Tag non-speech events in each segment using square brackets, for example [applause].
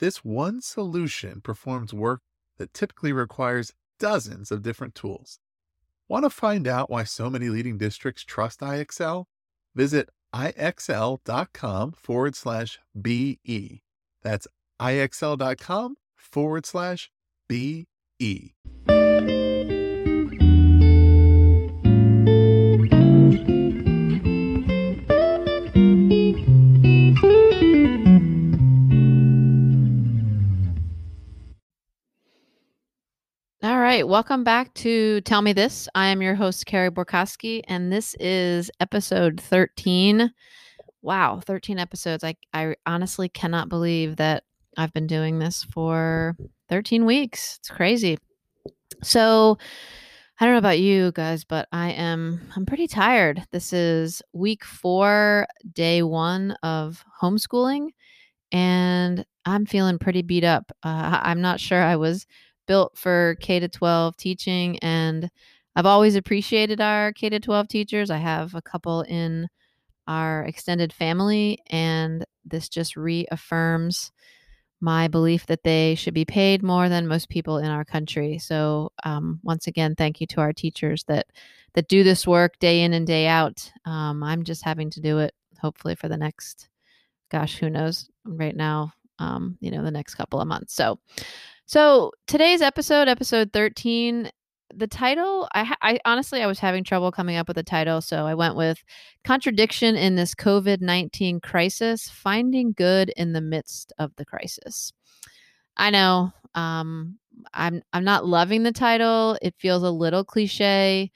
This one solution performs work that typically requires dozens of different tools. Want to find out why so many leading districts trust IXL? Visit ixl.com forward slash BE. That's ixl.com forward slash BE. Right, welcome back to Tell Me This. I am your host, Carrie Borkowski, and this is episode 13. Wow, 13 episodes. I, I honestly cannot believe that I've been doing this for 13 weeks. It's crazy. So, I don't know about you guys, but I am I'm pretty tired. This is week 4, day 1 of homeschooling, and I'm feeling pretty beat up. Uh, I'm not sure I was built for K to 12 teaching and I've always appreciated our K to 12 teachers. I have a couple in our extended family and this just reaffirms my belief that they should be paid more than most people in our country. So um, once again, thank you to our teachers that that do this work day in and day out. Um, I'm just having to do it hopefully for the next, gosh, who knows right now, um, you know, the next couple of months. So so today's episode, episode 13, the title, I, I honestly, I was having trouble coming up with a title. So I went with Contradiction in this COVID 19 crisis, finding good in the midst of the crisis. I know um, I'm, I'm not loving the title. It feels a little cliche.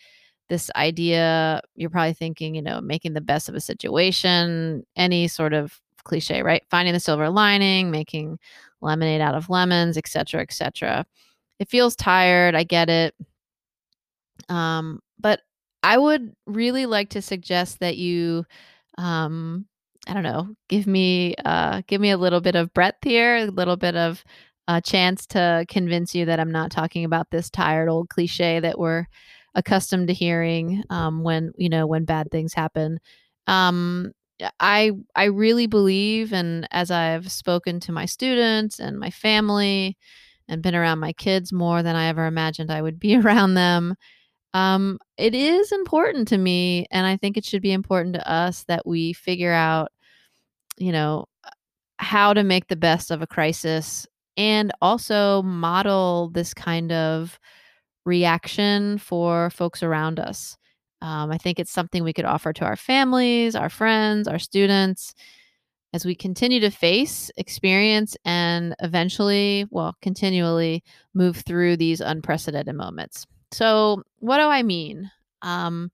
This idea, you're probably thinking, you know, making the best of a situation, any sort of cliche, right? Finding the silver lining, making lemonade out of lemons, etc., etc. It feels tired. I get it. Um, but I would really like to suggest that you, um, I don't know, give me uh, give me a little bit of breadth here, a little bit of a chance to convince you that I'm not talking about this tired old cliche that we're accustomed to hearing um, when you know when bad things happen. Um, I I really believe and as I've spoken to my students and my family and been around my kids more than I ever imagined I would be [laughs] around them um, it is important to me and I think it should be important to us that we figure out you know how to make the best of a crisis and also model this kind of reaction for folks around us. Um, I think it's something we could offer to our families, our friends, our students as we continue to face, experience, and eventually, well, continually move through these unprecedented moments. So, what do I mean? Um,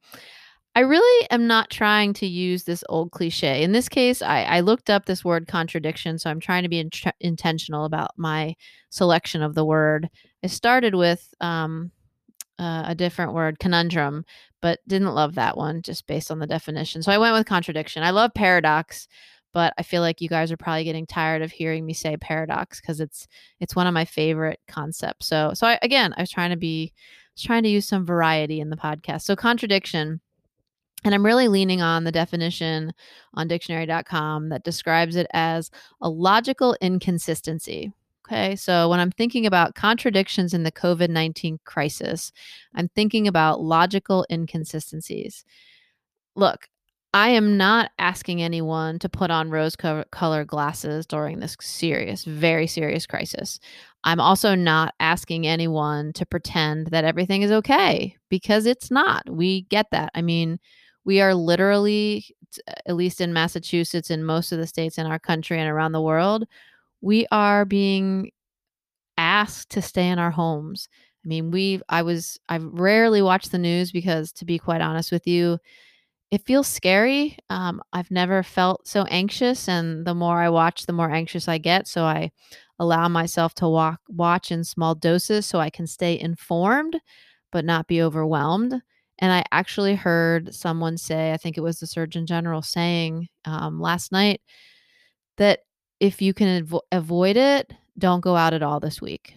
I really am not trying to use this old cliche. In this case, I, I looked up this word contradiction, so I'm trying to be in- intentional about my selection of the word. I started with um, uh, a different word, conundrum, but didn't love that one just based on the definition. So I went with contradiction. I love paradox, but I feel like you guys are probably getting tired of hearing me say paradox because it's it's one of my favorite concepts. So so I, again, I was trying to be was trying to use some variety in the podcast. So contradiction and I'm really leaning on the definition on dictionary.com that describes it as a logical inconsistency, Okay, so when I'm thinking about contradictions in the COVID 19 crisis, I'm thinking about logical inconsistencies. Look, I am not asking anyone to put on rose colored glasses during this serious, very serious crisis. I'm also not asking anyone to pretend that everything is okay because it's not. We get that. I mean, we are literally, at least in Massachusetts and most of the states in our country and around the world, we are being asked to stay in our homes. I mean, we I was I've rarely watched the news because to be quite honest with you, it feels scary. Um, I've never felt so anxious, and the more I watch, the more anxious I get. So I allow myself to walk, watch in small doses so I can stay informed, but not be overwhelmed. And I actually heard someone say, I think it was the Surgeon General saying um, last night, that if you can avo- avoid it, don't go out at all this week.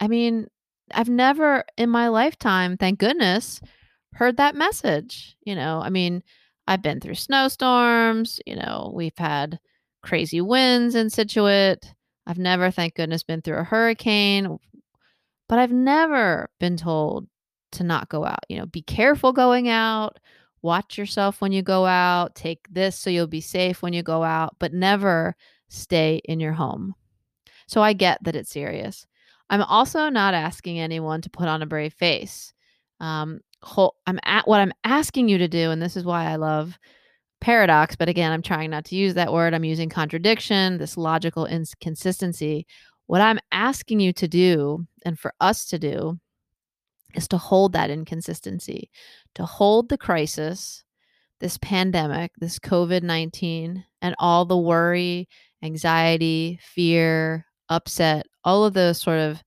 I mean, I've never in my lifetime, thank goodness, heard that message. You know, I mean, I've been through snowstorms, you know, we've had crazy winds in Scituate. I've never, thank goodness, been through a hurricane, but I've never been told to not go out. You know, be careful going out, watch yourself when you go out, take this so you'll be safe when you go out, but never stay in your home. So I get that it's serious. I'm also not asking anyone to put on a brave face. Um, I'm at what I'm asking you to do, and this is why I love paradox. But again, I'm trying not to use that word. I'm using contradiction, this logical inconsistency. What I'm asking you to do, and for us to do, is to hold that inconsistency, to hold the crisis, this pandemic, this COVID 19, and all the worry, anxiety, fear, upset, all of those sort of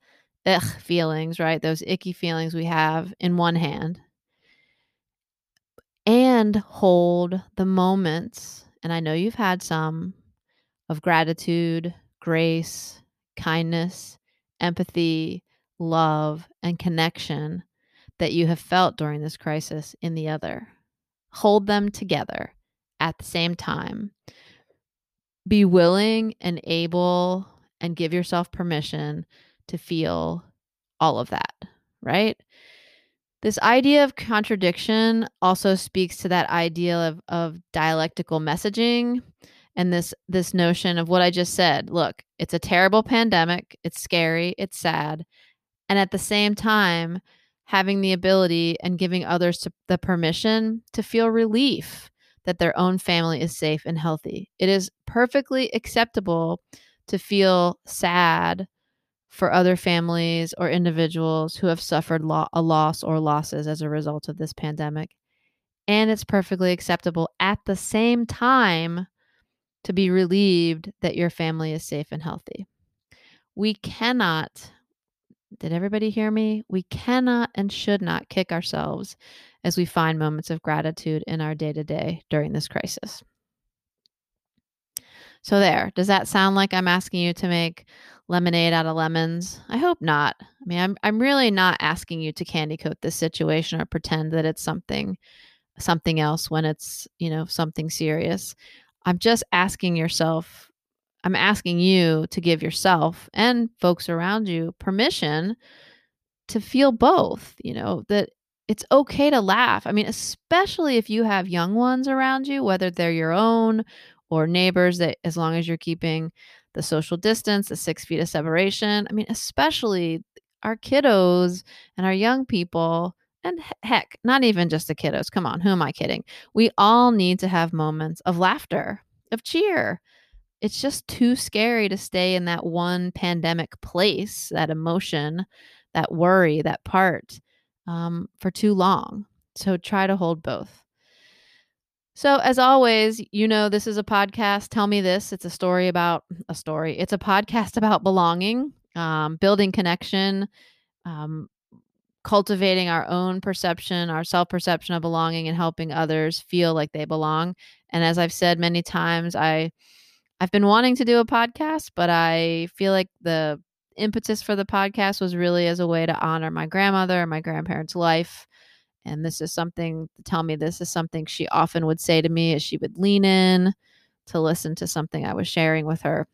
ugh feelings, right? Those icky feelings we have in one hand. And hold the moments, and I know you've had some of gratitude, grace, kindness, empathy, love, and connection that you have felt during this crisis in the other. Hold them together at the same time. Be willing and able and give yourself permission to feel all of that, right? This idea of contradiction also speaks to that idea of, of dialectical messaging and this this notion of what I just said. Look, it's a terrible pandemic, it's scary, it's sad, and at the same time having the ability and giving others the permission to feel relief that their own family is safe and healthy. It is perfectly acceptable to feel sad for other families or individuals who have suffered lo- a loss or losses as a result of this pandemic. And it's perfectly acceptable at the same time to be relieved that your family is safe and healthy. We cannot, did everybody hear me? We cannot and should not kick ourselves as we find moments of gratitude in our day to day during this crisis. So, there, does that sound like I'm asking you to make lemonade out of lemons? I hope not. I mean, I'm, I'm really not asking you to candy coat this situation or pretend that it's something something else when it's, you know, something serious. I'm just asking yourself, I'm asking you to give yourself and folks around you permission to feel both, you know, that it's okay to laugh. I mean, especially if you have young ones around you, whether they're your own or neighbors that as long as you're keeping the social distance, the six feet of separation. I mean, especially our kiddos and our young people, and heck, not even just the kiddos. Come on, who am I kidding? We all need to have moments of laughter, of cheer. It's just too scary to stay in that one pandemic place, that emotion, that worry, that part um, for too long. So try to hold both. So, as always, you know, this is a podcast. Tell me this. It's a story about a story. It's a podcast about belonging, um, building connection, um, cultivating our own perception, our self perception of belonging, and helping others feel like they belong. And as I've said many times, I I've been wanting to do a podcast, but I feel like the impetus for the podcast was really as a way to honor my grandmother and my grandparents' life and this is something tell me this is something she often would say to me as she would lean in to listen to something I was sharing with her.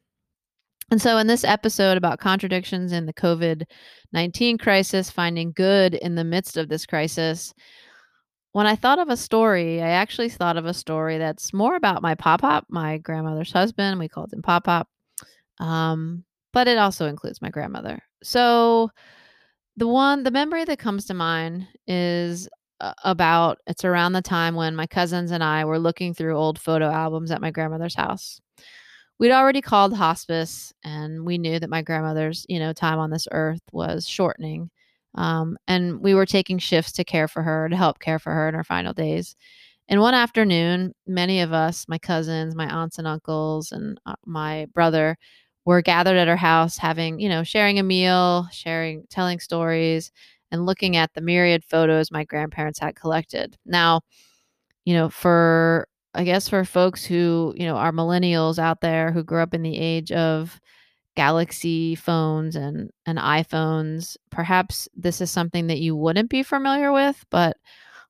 And so, in this episode about contradictions in the COVID 19 crisis, finding good in the midst of this crisis, when I thought of a story, I actually thought of a story that's more about my pop pop, my grandmother's husband. We called him pop pop. Um, but it also includes my grandmother. So, the one, the memory that comes to mind is uh, about it's around the time when my cousins and I were looking through old photo albums at my grandmother's house. We'd already called hospice and we knew that my grandmother's, you know, time on this earth was shortening. Um, and we were taking shifts to care for her, to help care for her in her final days. And one afternoon, many of us, my cousins, my aunts and uncles, and uh, my brother, were gathered at our house having, you know, sharing a meal, sharing, telling stories, and looking at the myriad photos my grandparents had collected. Now, you know, for I guess for folks who, you know, are millennials out there who grew up in the age of Galaxy phones and and iPhones, perhaps this is something that you wouldn't be familiar with, but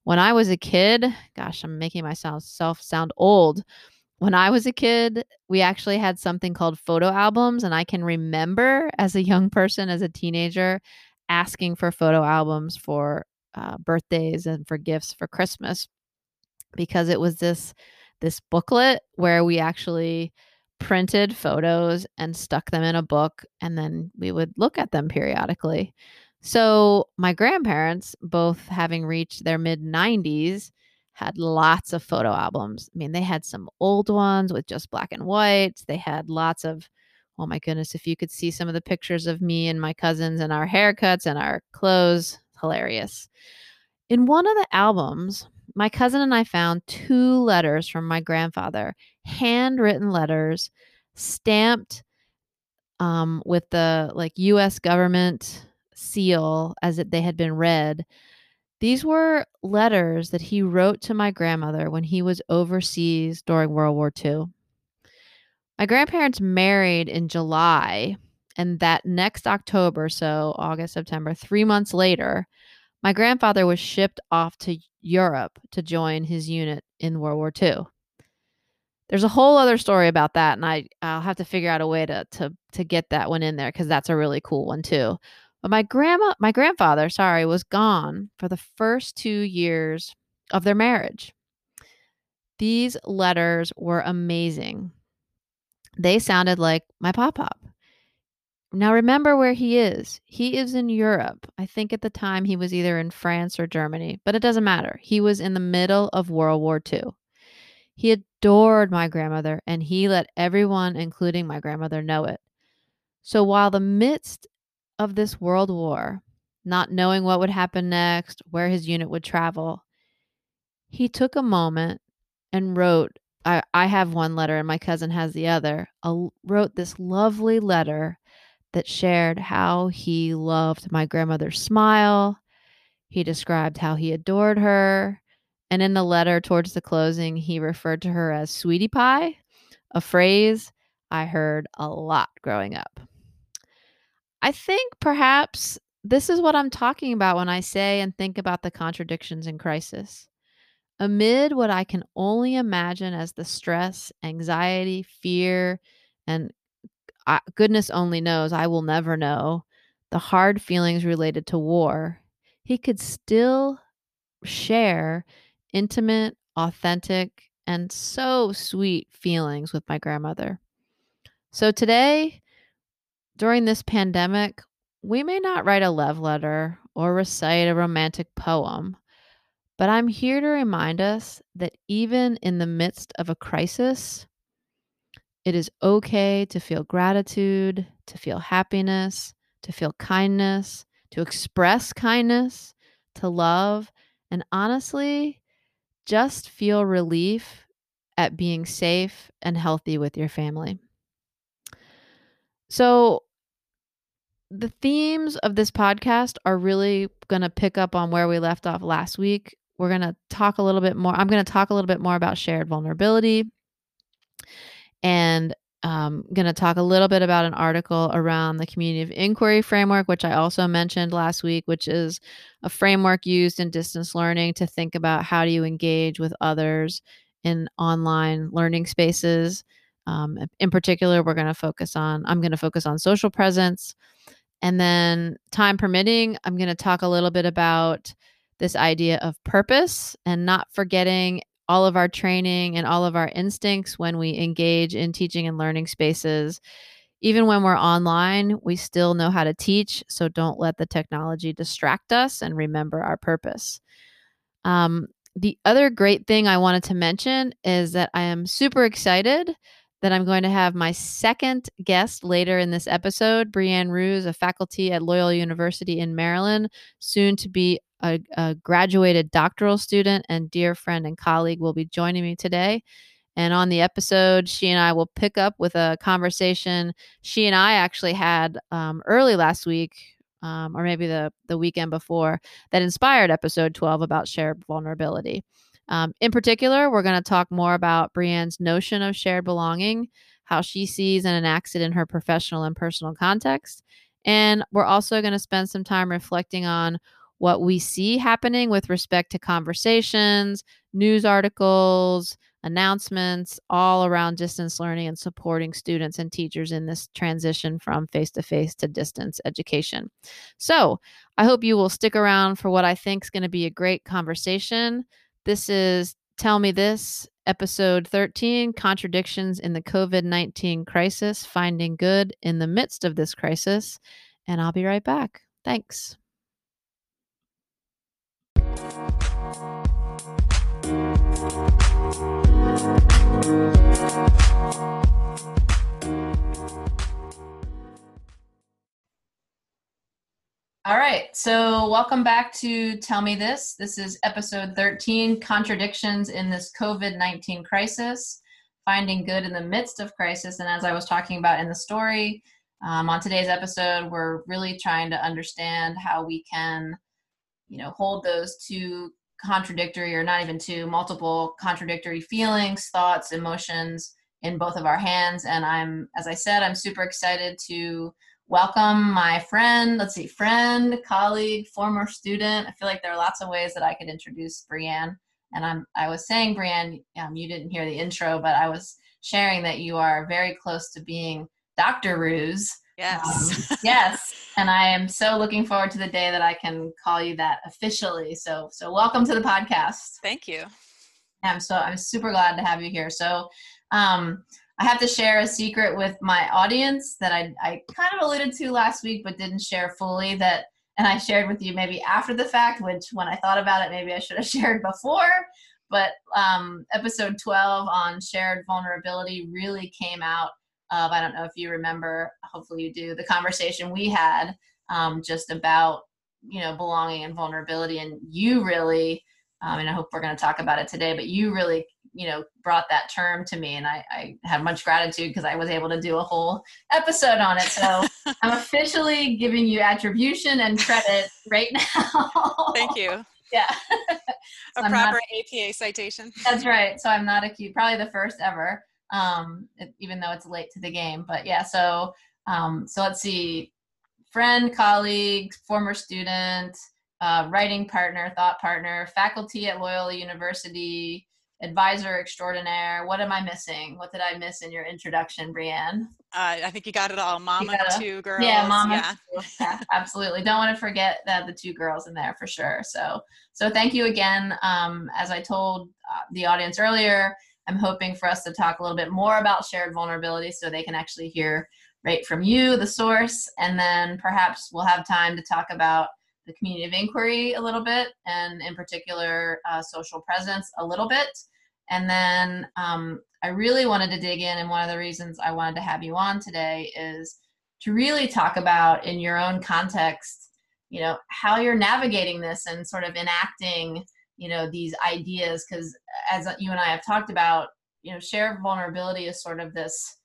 when I was a kid, gosh, I'm making myself sound old. When I was a kid, we actually had something called photo albums and I can remember as a young person as a teenager asking for photo albums for uh, birthdays and for gifts for Christmas because it was this this booklet where we actually printed photos and stuck them in a book and then we would look at them periodically. So, my grandparents, both having reached their mid 90s, had lots of photo albums. I mean, they had some old ones with just black and white. They had lots of, oh my goodness, if you could see some of the pictures of me and my cousins and our haircuts and our clothes, hilarious. In one of the albums, my cousin and I found two letters from my grandfather, handwritten letters, stamped um, with the like US government seal as if they had been read. These were letters that he wrote to my grandmother when he was overseas during World War II. My grandparents married in July, and that next October, so August, September, three months later, my grandfather was shipped off to Europe to join his unit in World War II. There's a whole other story about that, and I I'll have to figure out a way to to to get that one in there because that's a really cool one too. But my grandma, my grandfather, sorry, was gone for the first two years of their marriage. These letters were amazing. They sounded like my pop pop. Now, remember where he is. He is in Europe. I think at the time he was either in France or Germany, but it doesn't matter. He was in the middle of World War II. He adored my grandmother, and he let everyone, including my grandmother, know it. So while the midst of this world war, not knowing what would happen next, where his unit would travel, he took a moment and wrote. I, I have one letter, and my cousin has the other. A, wrote this lovely letter that shared how he loved my grandmother's smile. He described how he adored her. And in the letter towards the closing, he referred to her as sweetie pie, a phrase I heard a lot growing up. I think perhaps this is what I'm talking about when I say and think about the contradictions in crisis. Amid what I can only imagine as the stress, anxiety, fear, and I, goodness only knows, I will never know, the hard feelings related to war, he could still share intimate, authentic, and so sweet feelings with my grandmother. So today, during this pandemic, we may not write a love letter or recite a romantic poem, but I'm here to remind us that even in the midst of a crisis, it is okay to feel gratitude, to feel happiness, to feel kindness, to express kindness, to love, and honestly, just feel relief at being safe and healthy with your family. So, the themes of this podcast are really going to pick up on where we left off last week. We're going to talk a little bit more. I'm going to talk a little bit more about shared vulnerability and I'm um, going to talk a little bit about an article around the community of inquiry framework, which I also mentioned last week, which is a framework used in distance learning to think about how do you engage with others in online learning spaces. Um, in particular, we're going to focus on, I'm going to focus on social presence. And then, time permitting, I'm going to talk a little bit about this idea of purpose and not forgetting all of our training and all of our instincts when we engage in teaching and learning spaces. Even when we're online, we still know how to teach. So don't let the technology distract us and remember our purpose. Um, the other great thing I wanted to mention is that I am super excited that I'm going to have my second guest later in this episode, Brianne Roos, a faculty at Loyola University in Maryland, soon to be a, a graduated doctoral student and dear friend and colleague, will be joining me today. And on the episode, she and I will pick up with a conversation she and I actually had um, early last week, um, or maybe the, the weekend before, that inspired episode 12 about shared vulnerability. Um, in particular, we're going to talk more about Brianne's notion of shared belonging, how she sees and enacts it in her professional and personal context. And we're also going to spend some time reflecting on what we see happening with respect to conversations, news articles, announcements, all around distance learning and supporting students and teachers in this transition from face to face to distance education. So I hope you will stick around for what I think is going to be a great conversation. This is Tell Me This, episode 13 Contradictions in the COVID 19 Crisis Finding Good in the Midst of This Crisis. And I'll be right back. Thanks. All right, so welcome back to Tell Me This. This is episode 13 Contradictions in this COVID 19 Crisis, Finding Good in the Midst of Crisis. And as I was talking about in the story, um, on today's episode, we're really trying to understand how we can, you know, hold those two contradictory or not even two, multiple contradictory feelings, thoughts, emotions in both of our hands. And I'm, as I said, I'm super excited to welcome my friend, let's see, friend, colleague, former student. I feel like there are lots of ways that I could introduce Brianne. And I'm, I was saying, Brianne, um, you didn't hear the intro, but I was sharing that you are very close to being Dr. Roos. Yes. Um, [laughs] yes. And I am so looking forward to the day that I can call you that officially. So, so welcome to the podcast. Thank you. I'm so, I'm super glad to have you here. So, um, I have to share a secret with my audience that I, I kind of alluded to last week, but didn't share fully. That, and I shared with you maybe after the fact, which when I thought about it, maybe I should have [laughs] shared before. But um, episode 12 on shared vulnerability really came out of, I don't know if you remember, hopefully you do, the conversation we had um, just about, you know, belonging and vulnerability. And you really, um, and I hope we're going to talk about it today, but you really you know brought that term to me and i, I have much gratitude because i was able to do a whole episode on it. So [laughs] i'm officially giving you attribution and credit right now. Thank you. [laughs] Yeah. So a I'm proper not, apa citation. That's right. So i'm not accused probably the first ever um, even though it's late to the game but yeah so um, so let's see. Friend colleague former student uh, writing partner thought partner faculty at loyola university advisor extraordinaire. What am I missing? What did I miss in your introduction, Brianne? Uh, I think you got it all. Mama, gotta, two girls. Yeah, mama. Yeah. yeah. [laughs] absolutely. Don't want to forget that the two girls in there for sure. So, so thank you again. Um, as I told uh, the audience earlier, I'm hoping for us to talk a little bit more about shared vulnerability, so they can actually hear right from you, the source, and then perhaps we'll have time to talk about the community of inquiry a little bit, and in particular, uh, social presence a little bit. And then um, I really wanted to dig in, and one of the reasons I wanted to have you on today is to really talk about in your own context, you know, how you're navigating this and sort of enacting, you know, these ideas. Because as you and I have talked about, you know, shared vulnerability is sort of this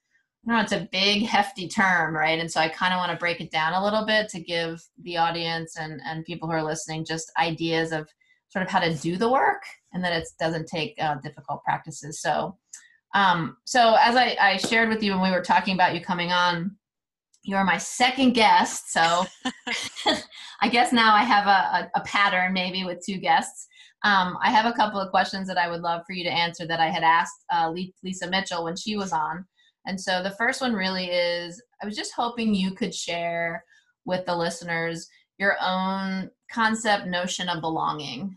Know it's a big, hefty term, right? And so I kind of want to break it down a little bit to give the audience and, and people who are listening just ideas of sort of how to do the work and that it doesn't take uh, difficult practices. So, um, so as I, I shared with you when we were talking about you coming on, you are my second guest. So [laughs] I guess now I have a, a, a pattern maybe with two guests. Um, I have a couple of questions that I would love for you to answer that I had asked uh, Lisa Mitchell when she was on. And so the first one really is I was just hoping you could share with the listeners your own concept notion of belonging.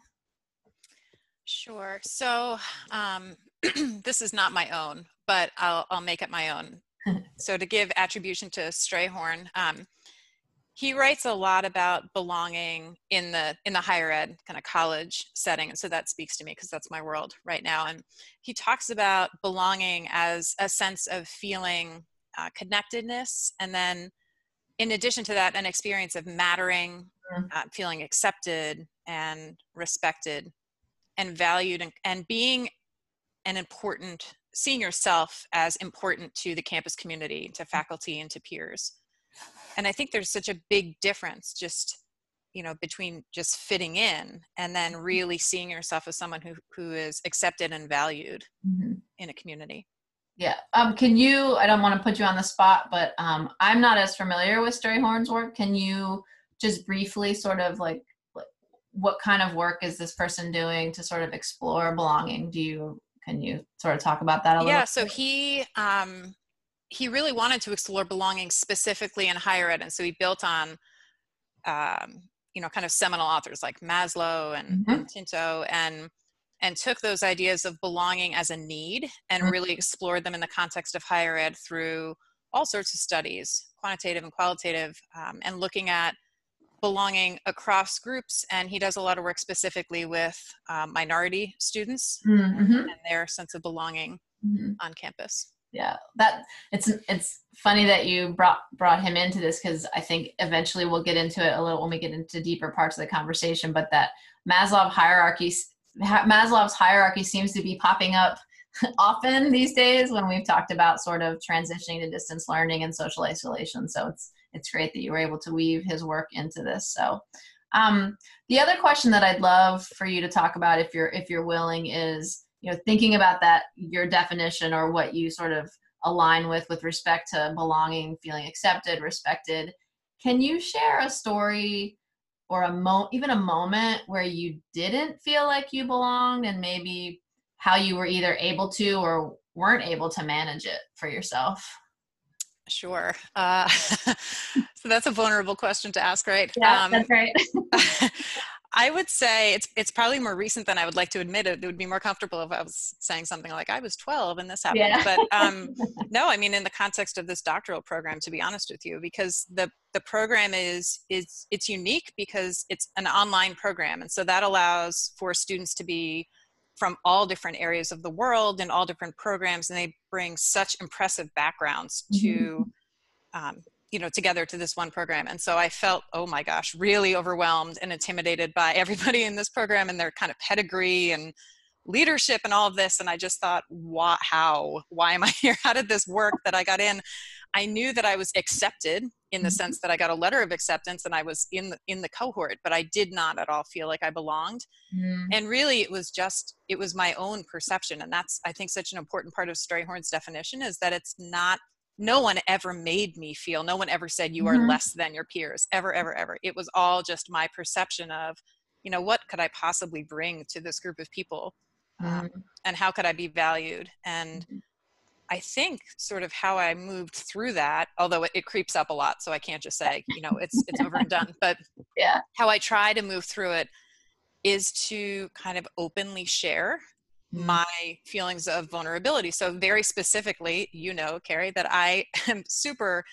Sure. So um, [clears throat] this is not my own, but I'll, I'll make it my own. [laughs] so to give attribution to Strayhorn, um, he writes a lot about belonging in the in the higher ed kind of college setting and so that speaks to me because that's my world right now and he talks about belonging as a sense of feeling uh, connectedness and then in addition to that an experience of mattering mm-hmm. uh, feeling accepted and respected and valued and, and being an important seeing yourself as important to the campus community to faculty and to peers and i think there's such a big difference just you know between just fitting in and then mm-hmm. really seeing yourself as someone who who is accepted and valued mm-hmm. in a community. Yeah. Um can you i don't want to put you on the spot but um i'm not as familiar with strayhorn's work. Can you just briefly sort of like what kind of work is this person doing to sort of explore belonging? Do you can you sort of talk about that a little yeah so he um he really wanted to explore belonging specifically in higher ed, and so he built on, um, you know, kind of seminal authors like Maslow and, mm-hmm. and Tinto, and and took those ideas of belonging as a need and mm-hmm. really explored them in the context of higher ed through all sorts of studies, quantitative and qualitative, um, and looking at belonging across groups. And he does a lot of work specifically with um, minority students mm-hmm. and their sense of belonging mm-hmm. on campus yeah that it's it's funny that you brought brought him into this because i think eventually we'll get into it a little when we get into deeper parts of the conversation but that maslow hierarchy maslow's hierarchy seems to be popping up [laughs] often these days when we've talked about sort of transitioning to distance learning and social isolation. So it's it's great that you were able to weave his work into this. So um, the other question that i'd love for you to talk about if you're if you're willing is you know thinking about that your definition or what you sort of align with with respect to belonging feeling accepted respected can you share a story or a mo even a moment where you didn't feel like you belonged and maybe how you were either able to or weren't able to manage it for yourself Sure. Uh, [laughs] so that's a vulnerable question to ask, right? Yeah, um, that's right. [laughs] [laughs] I would say it's it's probably more recent than I would like to admit. It, it would be more comfortable if I was saying something like I was 12 and this happened. Yeah. But um, [laughs] no, I mean in the context of this doctoral program, to be honest with you, because the the program is is it's unique because it's an online program, and so that allows for students to be from all different areas of the world and all different programs, and they bring such impressive backgrounds to. Mm-hmm. Um, you know together to this one program. And so i felt oh my gosh really overwhelmed and intimidated by [laughs] everybody in this program and their kind of pedigree and leadership and all of this. And i just thought what how? Why am i [laughs] here? How did this work that i got in? I knew that i was accepted in the sense that i got a letter of acceptance and i was in the in the cohort but i did not at all feel like i belonged. Mm. and really it was just it was my own perception. And that's i think such an important part of strayhorn's definition is that it's not no one ever made me feel no one ever said you are mm-hmm. less than your peers ever ever ever it was all just my perception of you know what could i possibly bring to this group of people um, mm-hmm. and how could i be valued and mm-hmm. i think sort of how i moved through that although it, it, creeps up a lot so i can't just say you know it's it's over and done but [laughs] yeah how i try to move through it is to kind of openly share. My feelings of vulnerability. So, very specifically, you know, Carrie, that I [laughs] am super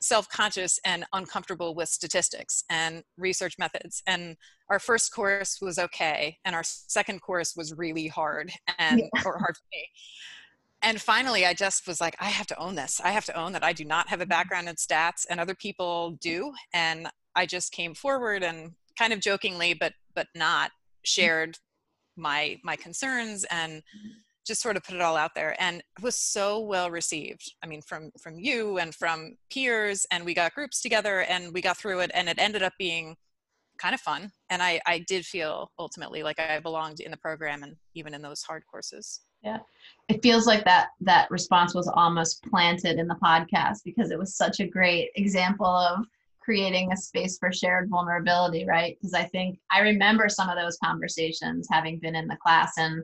self conscious and uncomfortable with statistics and research methods. And our first course was okay, and our second course was really hard and [laughs] yeah. or hard for me. And finally, I just was like, I have to own this. I have to own that I do not have a mm-hmm. background in stats, and other people do. And I just came forward and kind of jokingly, but but not mm. shared my my concerns and mm-hmm. just sort of put it all out there. And it was so well received i mean from from you and from peers and we got groups together and we got through it and it ended up being kind of fun. And i i did feel ultimately like i belonged in the program and even in those hard courses. Yeah. It feels like that that response was almost planted in the podcast because it was such a great example of creating a space for shared vulnerability, right? Because I think I remember some of those conversations having been in the class, and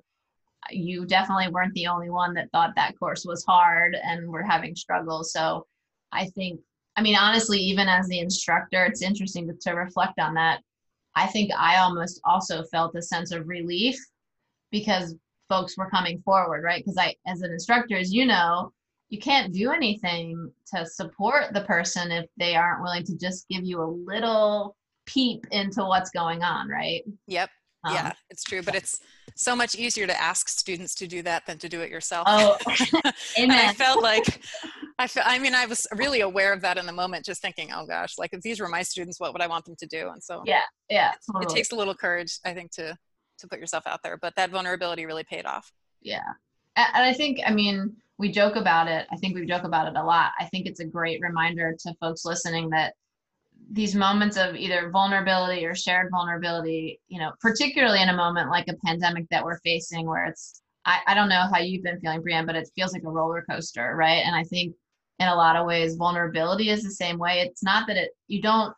you definitely weren't the only one that thought that course was hard and were having struggles. So I think, I mean, honestly, even as the instructor, it's interesting to, to reflect on that. I think I almost also felt a sense of relief because folks were coming forward, right? Because I, as an instructor, as you know, you can't do anything to support the person if they aren't willing to just give you a little peep into what's going on, right? Yep. Um, yeah, it's true, but it's so much easier to ask students to do that than to do it yourself. Oh, [laughs] [laughs] and I felt like [laughs] I feel, I mean, I was really aware of that in the moment, just thinking, oh gosh, like if these were my students, what would I want them to do? And so yeah, yeah, totally. it takes a little courage, I think, to to put yourself out there. But that vulnerability really paid off. Yeah, and I think, I mean, we joke about it. I think we joke about it a lot. I think it's a great reminder to folks listening that these moments of either vulnerability or shared vulnerability, you know, particularly in a moment like a pandemic that we're facing where it's I, I don't know how you've been feeling, Brianne, but it feels like a roller coaster, right? And I think in a lot of ways vulnerability is the same way. It's not that it you don't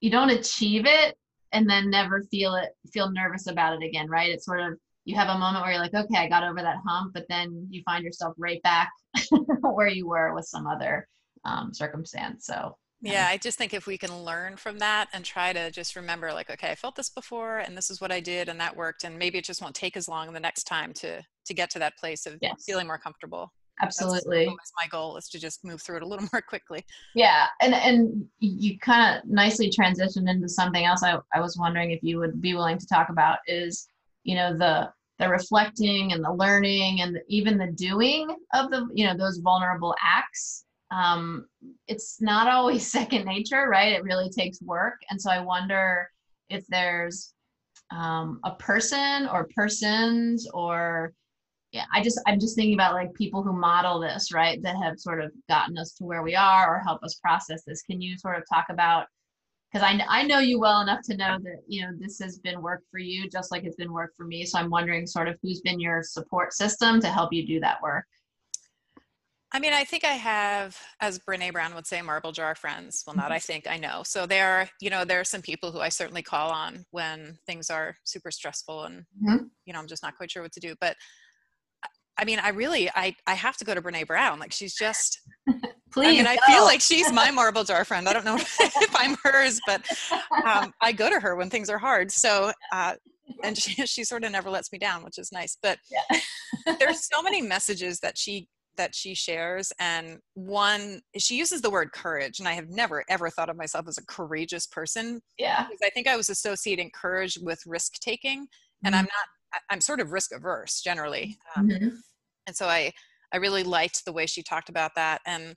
you don't achieve it and then never feel it feel nervous about it again, right? It's sort of you have a moment where you're like, okay, I got over that hump, but then you find yourself right back [laughs] where you were with some other um, circumstance. So yeah, I just think if we can learn from that and try to just remember, like, okay, I felt this before, and this is what I did, and that worked, and maybe it just won't take as long the next time to to get to that place of yes. feeling more comfortable. Absolutely, That's my goal is to just move through it a little [laughs] more quickly. Yeah, and and you kind of nicely transitioned into something else. I I was wondering if you would be willing to talk about is you know the the reflecting and the learning and the, even the doing of the you know those vulnerable acts um, it's not [laughs] always second nature, right? It really takes work. And so I wonder if there's um, a person or persons or yeah, I just I'm just thinking about like people who model this, right? That have sort of gotten us to where we are or help us process this. Can you sort of talk about because I, I know you well enough to know that you know this has been work for you just like it's been work for me so i'm wondering sort of who's been your support system to help you do that work I mean, I think I have, as Brene Brown would say, marble jar friends. Well, not mm-hmm. I think, I know. So there are, you know, there are some people who I certainly call on when things are super stressful and, mm-hmm. you know, I'm just not quite sure what to do. But I mean, I really, I, I have to go to Brene Brown. Like she's just, [laughs] Please. I mean, I feel like she's my [laughs] marble jar friend. I don't know [laughs] if I'm hers, but um, I go to her when things are hard. So, uh, and she, [laughs] she sort of never lets me down, which is nice. But yeah. there's so many messages that she that she shares and one she uses the word courage and i have never ever thought of myself as a courageous person yeah because i think i was associating courage with risk taking and mm-hmm. i'm not i'm sort of risk averse generally um, mm-hmm. and so i i really liked the way she talked about that and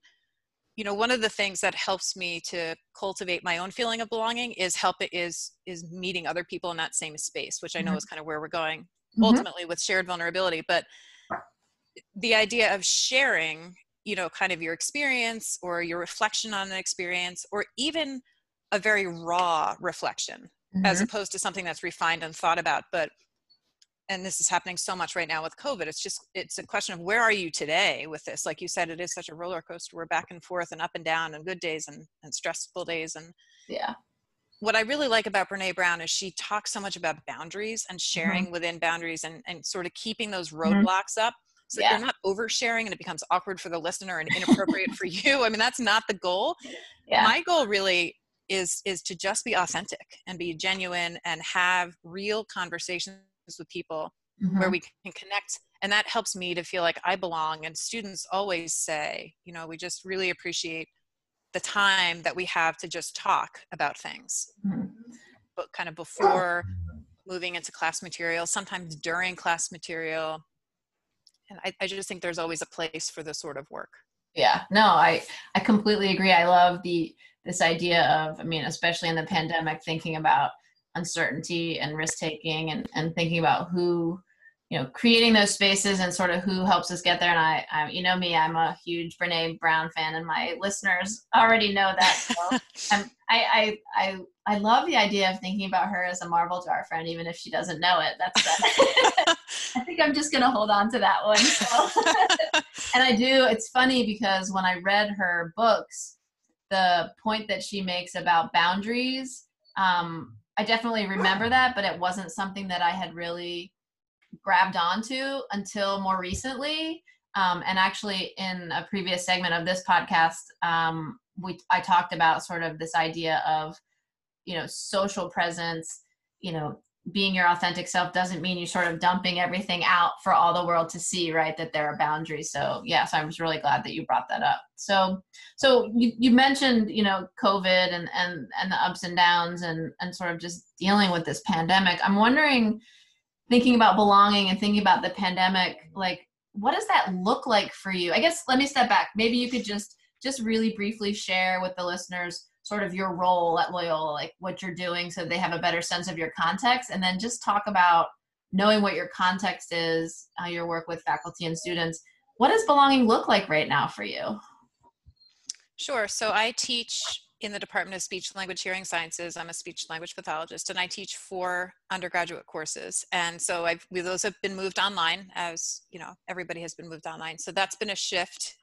you know one of the things that helps me to cultivate my own feeling of belonging is help it is is meeting other people in that same space which i know mm-hmm. is kind of where we're going mm-hmm. ultimately with shared vulnerability but the idea of sharing you know kind of your experience or your reflection on an experience or even a very raw reflection mm-hmm. as opposed to something that's refined and thought about but and this is happening so much right now with covid it's just it's a question of where are you today with this like you said it is such a roller coaster we're back and forth and up and down and good days and, and stressful days and yeah what I really like about Brene Brown is she talks so much about boundaries and mm-hmm. sharing mm-hmm. within boundaries and, and sort of keeping those mm-hmm. roadblocks mm-hmm. up so yeah. you're not oversharing and it becomes awkward for the listener and inappropriate for you i mean that's not the goal yeah. my goal really is is to just be authentic and be genuine and have real conversations with people mm-hmm. where we can connect and that helps me to feel like i belong and students always say you know we just really appreciate the time that we have to just talk about things. Mm-hmm. but kind of before moving into class material sometimes during class material and I, I just think there's always a place for this sort of work. Yeah. No i i completely agree. I love the this idea of i mean especially in the pandemic thinking about uncertainty and risk taking and and thinking about who you know creating those spaces and sort of who helps us get there and I, I you know me i'm a huge brene brown fan and my listeners already know that so [laughs] I, I i i love the idea of thinking about her as a marble jar friend even if she doesn't know it that's that. [laughs] i think i'm just gonna hold on to that one so. [laughs] and i do it's funny because when i read her books the point that she makes about boundaries um, i definitely remember that but it wasn't something that i had really grabbed onto until more recently. Um, and actually, in a previous segment of this podcast, um, we I talked about sort of this idea of, you know, social presence, you know, being your authentic self doesn't mean you sort of dumping everything out for all the world to see right that there are boundaries. So yes i was really glad that you brought that up. So so you, you mentioned you know covid and and and the ups and downs and and sort of just dealing with this pandemic. I'm wondering thinking about belonging and thinking about the pandemic like what does that look like for you? I guess let me step back. Maybe you could just just really briefly share with the listeners sort of your role at Loyola, like what you're doing so they have a better sense of your context. And then just talk about knowing what your context is, how your work with faculty and students. What does belonging look like right now for you? Sure. So I teach in the Department of Speech and Language Hearing Sciences. I'm a speech language pathologist, and I teach four undergraduate courses. And so I've, those have been moved online, as you know, everybody has been moved online. So that's been a shift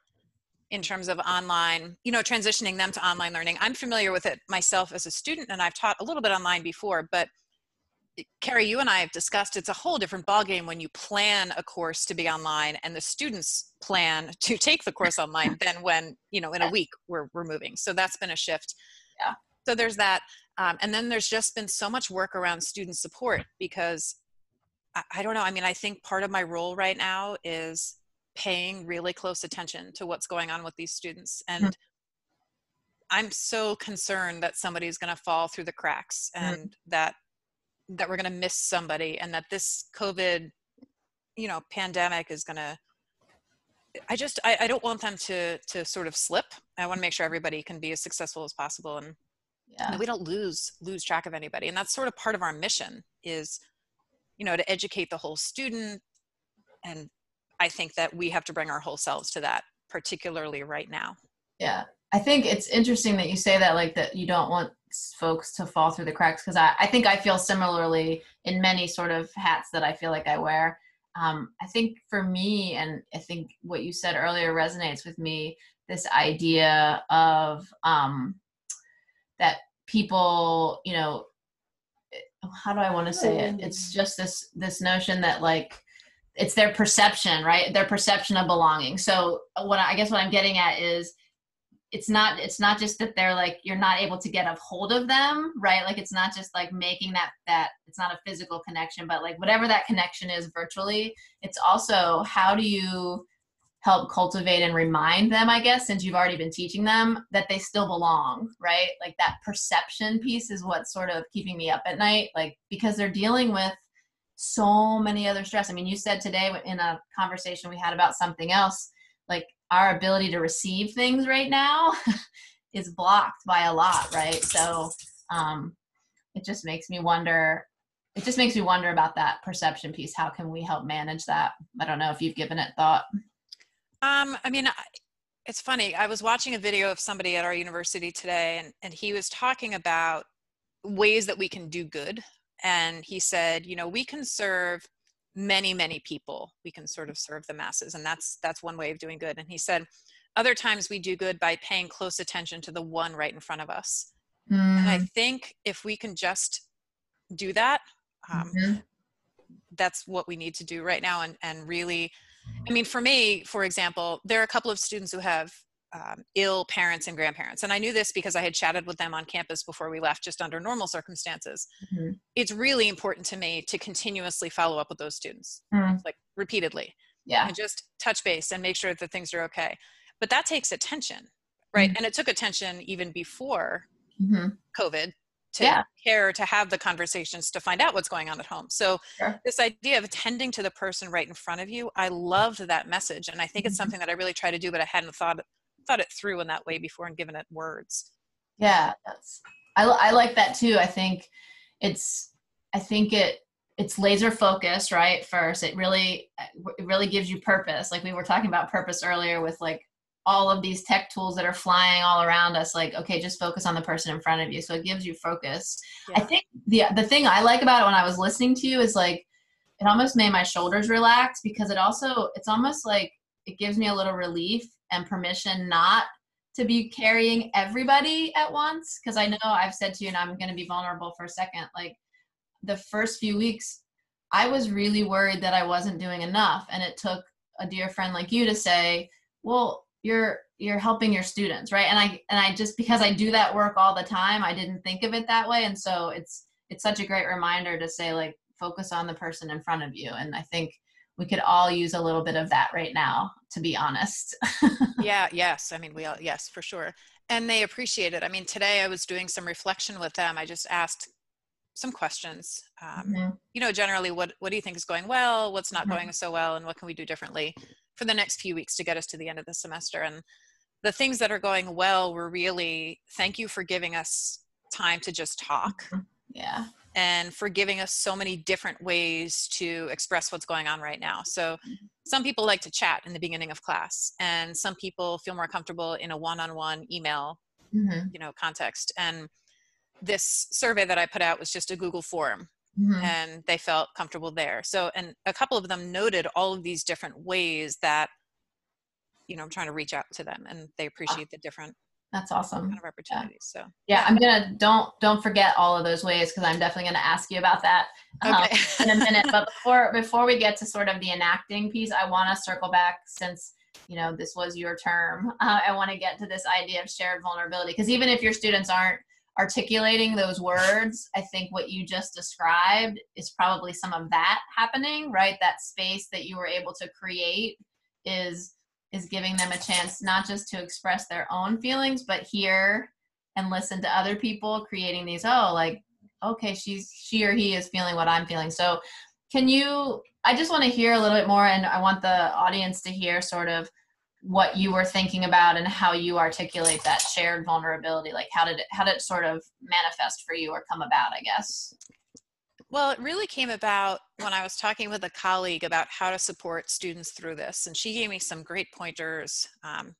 in terms of online, you know, transitioning them to online learning. I'm familiar with it myself as a student, and I've taught a little bit online before, but Carrie, you and I have discussed it's a whole different ballgame when you plan a course to be online and the students plan [laughs] to take the course online than when, you know, in a week we're, we're moving. So that's been a shift. Yeah. So there's that. Um, and then there's just been so much work around student support because I, I don't know. I mean, I think part of my role right now is paying really close attention to what's going on with these students and mm-hmm. i'm so concerned that somebody's going to fall through the cracks and mm-hmm. that that we're going to miss somebody and that this covid you know pandemic is going to i just I, I don't want them to to sort of slip i want to make sure everybody can be as successful as possible and yeah. we don't lose lose track of anybody and that's sort of part of our mission is you know to educate the whole student and I think that we have to bring our whole selves to that, particularly right now. Yeah. I think it's interesting that you say that, like that you don't want folks to fall through the cracks because I, I think I feel similarly in many sort of hats that I feel like I wear. Um, I think for me, and I think what you said earlier resonates with me this idea of um, that people, you know, how do I want to say it? It's just this this notion that like it's their perception right? Their perception of belonging. So uh, what i guess what i'm getting at is it's not it's not just that they're like you're not able to get a hold of them right? Like it's not just like making that that it's not a physical connection but like whatever that connection is virtually it's also how do you help cultivate and remind them i guess since you've already been teaching them that they still belong right? Like that perception piece is what's sort of keeping me up at night like because they're dealing with so many other stress. I mean, you said today in a conversation we had about something else, like our ability to receive things right now [laughs] is blocked by a lot, right? So um, it just makes me wonder. It just makes me wonder about that perception piece. How can we help manage that? I don't know if you've given it thought. Um, I mean, it's funny. I was watching a video of somebody at our university today, and, and he was talking about ways that we can do good and he said you know we can serve many many people we can sort of serve the masses and that's that's one way of doing good and he said other times we do good by paying close attention to the one right in front of us mm. and i mm. think if we can just do that um, mm-hmm. that's what we need to do right now and and really i mean for me for example there are a couple of students who have um, ill parents and grandparents. And I knew this because I had chatted with them on campus before we left, just under normal circumstances. Mm-hmm. It's really important to me to continuously follow up with those students, mm-hmm. like repeatedly. Yeah. And just touch base and make sure that things are okay. But that takes attention, right? Mm-hmm. And it took attention even before mm-hmm. COVID to yeah. care to have the conversations to find out what's going on at home so sure. this idea of attending to the person right in front of you i loved that message and i think it's mm-hmm. something that i really try to do but i hadn't thought thought it through in that way before and given it words. Yeah, that's I, I like that too. I think it's I think it it's laser focused right first it really it really gives you purpose like we were talking about purpose earlier with like all of these tech tools that are flying all around us like okay just focus on the person in front of you so it gives you focus yeah. i think the the thing i like about it when i was listening to you is like it almost made my shoulders relax because it also it's almost like it gives me a little relief and permission not to be carrying everybody at once? Because i know i've said to you and i'm going to be vulnerable for a second like the first few weeks i was really worried that i wasn't doing enough and it took a dear friend like you to say well you're you're helping your students right? And i and i just because i do that work all the time i didn't think of it that way and so it's it's such a great reminder to say like focus on the person in front of you and i think we could all use a little bit of that right now to be honest. [laughs] Yeah yes i mean we all yes for sure. And they appreciate it. I mean today i was doing some reflection with them. I just asked some questions um, mm-hmm. you know generally what what do you think is going well? What's not mm-hmm. going so well? And what can we do differently for the next few weeks to get us to the end of the semester? And the things that are going well were really thank you for giving us time to just talk. Mm-hmm. yeah and for giving us so many different ways to express what's going on right now. So mm-hmm. some people like to chat in the beginning of class and some people feel more comfortable in a one-on-one email mm-hmm. you know context and this survey that I put out was just a Google form mm-hmm. and they felt comfortable there. So and a couple of them noted all of these different ways that you know I'm trying to reach out to them and they appreciate the different that's awesome. Kind of opportunities. Yeah. So yeah, I'm gonna don't don't forget all of those ways because I'm definitely gonna ask you about that um, okay. um, in a minute. [laughs] but before before we get to sort of the enacting piece, I want to circle back since you know this was your term. [laughs] Uh, I want to get to this idea of shared vulnerability because even if your students aren't articulating those words, I think what you just described is probably some of that happening, right? That space that you were able to create is is giving them a chance not just to express their own feelings but hear and listen to other people creating these oh like okay she's she or he is feeling what i'm feeling. So can you i just want to hear a little bit more and i want the audience to hear sort of what you were thinking about and how you articulate that shared vulnerability. Like how did it how did it sort of manifest for you or come about i guess well, it really came about when I was talking with a colleague about how to support students through this. And she gave me some great pointers, um,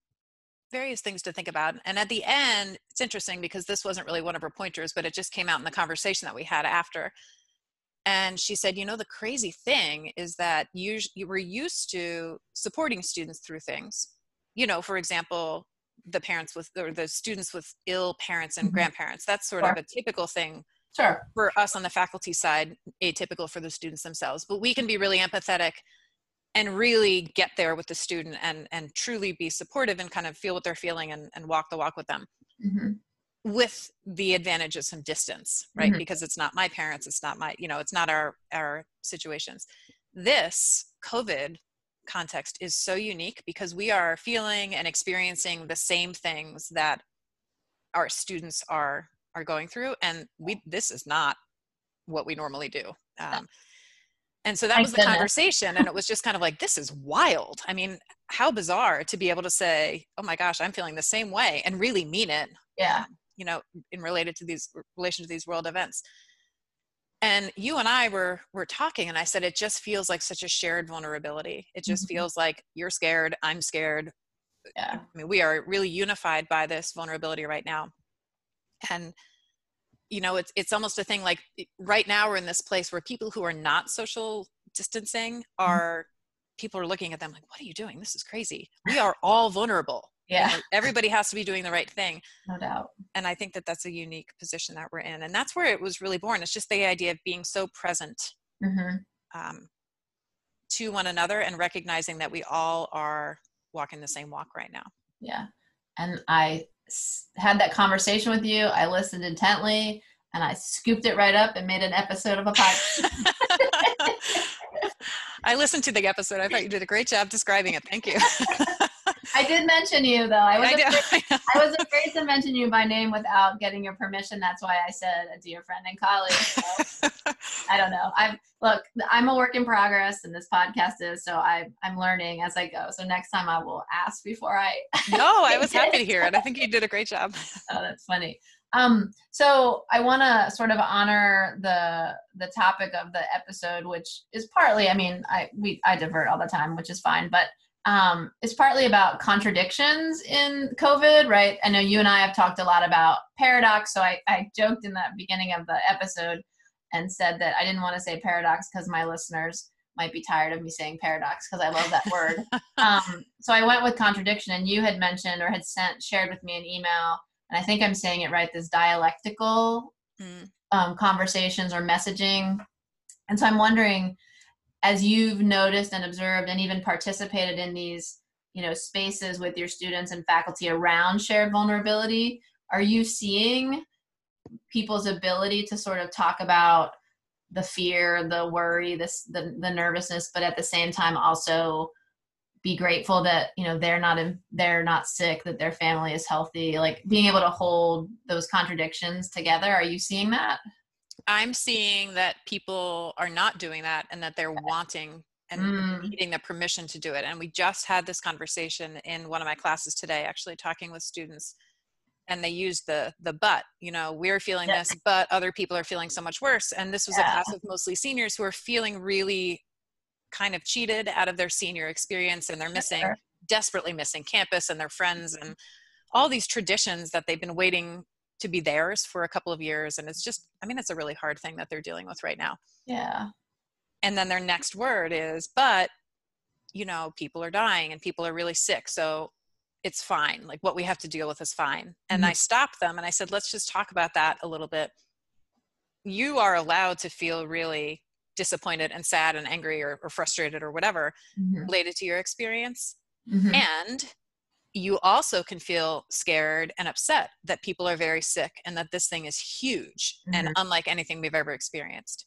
various things to think about. And at the end, it's interesting because this wasn't really one of her pointers, but it just came out in the conversation that we had after. And she said, you know, the crazy thing is that you, you were used to supporting students through things. You know, for example, the parents with, or the students with ill parents and mm-hmm. grandparents. That's sort sure. of a typical thing Sure. For us on the faculty side, atypical for the students themselves. But we can be really empathetic and really get there with the student and and truly be supportive and kind of feel what they're feeling and, and walk the walk with them. Mm-hmm. With the advantage of some distance, right? Mm-hmm. Because it's not my parents, it's not my, you know, it's not our our situations. This COVID context is so unique because we are feeling and experiencing the same things that our students are are going through and we this is not what we normally do um, and so that was the conversation and it was just kind of like this is wild. I mean how bizarre to be able to say oh my gosh i'm feeling the same way and really mean it yeah. um, you know in related to these relation to these world events. And you and i were were talking and i said it just feels like such a shared vulnerability. It just mm-hmm. feels like you're scared i'm scared. Yeah. I mean we are really unified by this vulnerability right now. And you know it's it's almost a thing like right now we're in this place where people who are not social distancing mm-hmm. are people are looking at them like what are you doing? This is crazy. We are all vulnerable [laughs] yeah. you know, everybody has to be doing the right thing. No doubt. And i think that that's a unique position that we're in and that's where it was really born. It's just the idea of being so present mm-hmm. um, to one another and recognizing that we all are walking the same walk right now. Yeah. And i had that conversation with you. I listened intently and I scooped it right up and made an episode of a podcast. [laughs] I listened to the episode. I thought you did a great job describing it. Thank you. [laughs] I did mention you though. I was, I, afraid, [laughs] I, was afraid to mention you by name without getting your permission. That's why I said a dear friend and colleague. So, [laughs] I don't know. I'm look. I'm a work in progress, and this podcast is. So I I'm learning as I go. So next time I will ask before I. [laughs] no, I was happy to hear it. I think you did a great job. oh, that's funny. Um, so I want to sort of honor the the topic of the episode, which is partly. I mean, I we I divert all the time, which is fine, but um, it's partly about contradictions in COVID, right? I know you and I have talked a lot about paradox. So I, I joked in the beginning of the episode and said that I didn't want to say paradox because my listeners might be tired of me saying paradox because I love that word. [laughs] Um, so I went with contradiction, and you had mentioned or had sent shared with me an email, and I think I'm saying it right. This dialectical mm. um, conversations or messaging, and so I'm wondering as you've noticed and observed and even participated in these you know spaces with your students and faculty around shared vulnerability are you seeing people's ability to sort of talk about the fear, the worry, this the the nervousness, but at the same time also be grateful that you know they're not in, they're not sick, that their family is healthy. Like being able to hold those contradictions together. Are you seeing that? I'm seeing that people are not doing that, and that they're wanting and mm. needing the permission to do it. And we just had this conversation in one of my classes today, actually talking with students and they used the the but you know we're feeling yeah. this but other people are feeling so much worse and this was yeah. a class of mostly seniors who are feeling really kind of cheated out of their senior experience and they're missing sure. desperately missing campus and their friends and all these traditions that they've been waiting to be theirs for a couple of years and it's just i mean it's a really hard thing that they're dealing with right now yeah and then their next word is but you know people are dying and people are really sick so it's fine like what we have to deal with is fine and mm-hmm. i stopped them and i said let's just talk about that a little bit you are allowed to feel really disappointed and sad and angry or, or frustrated or whatever mm-hmm. related to your experience mm-hmm. and you also can feel scared and upset that people are very sick and that this thing is huge and mm-hmm. unlike anything we've ever experienced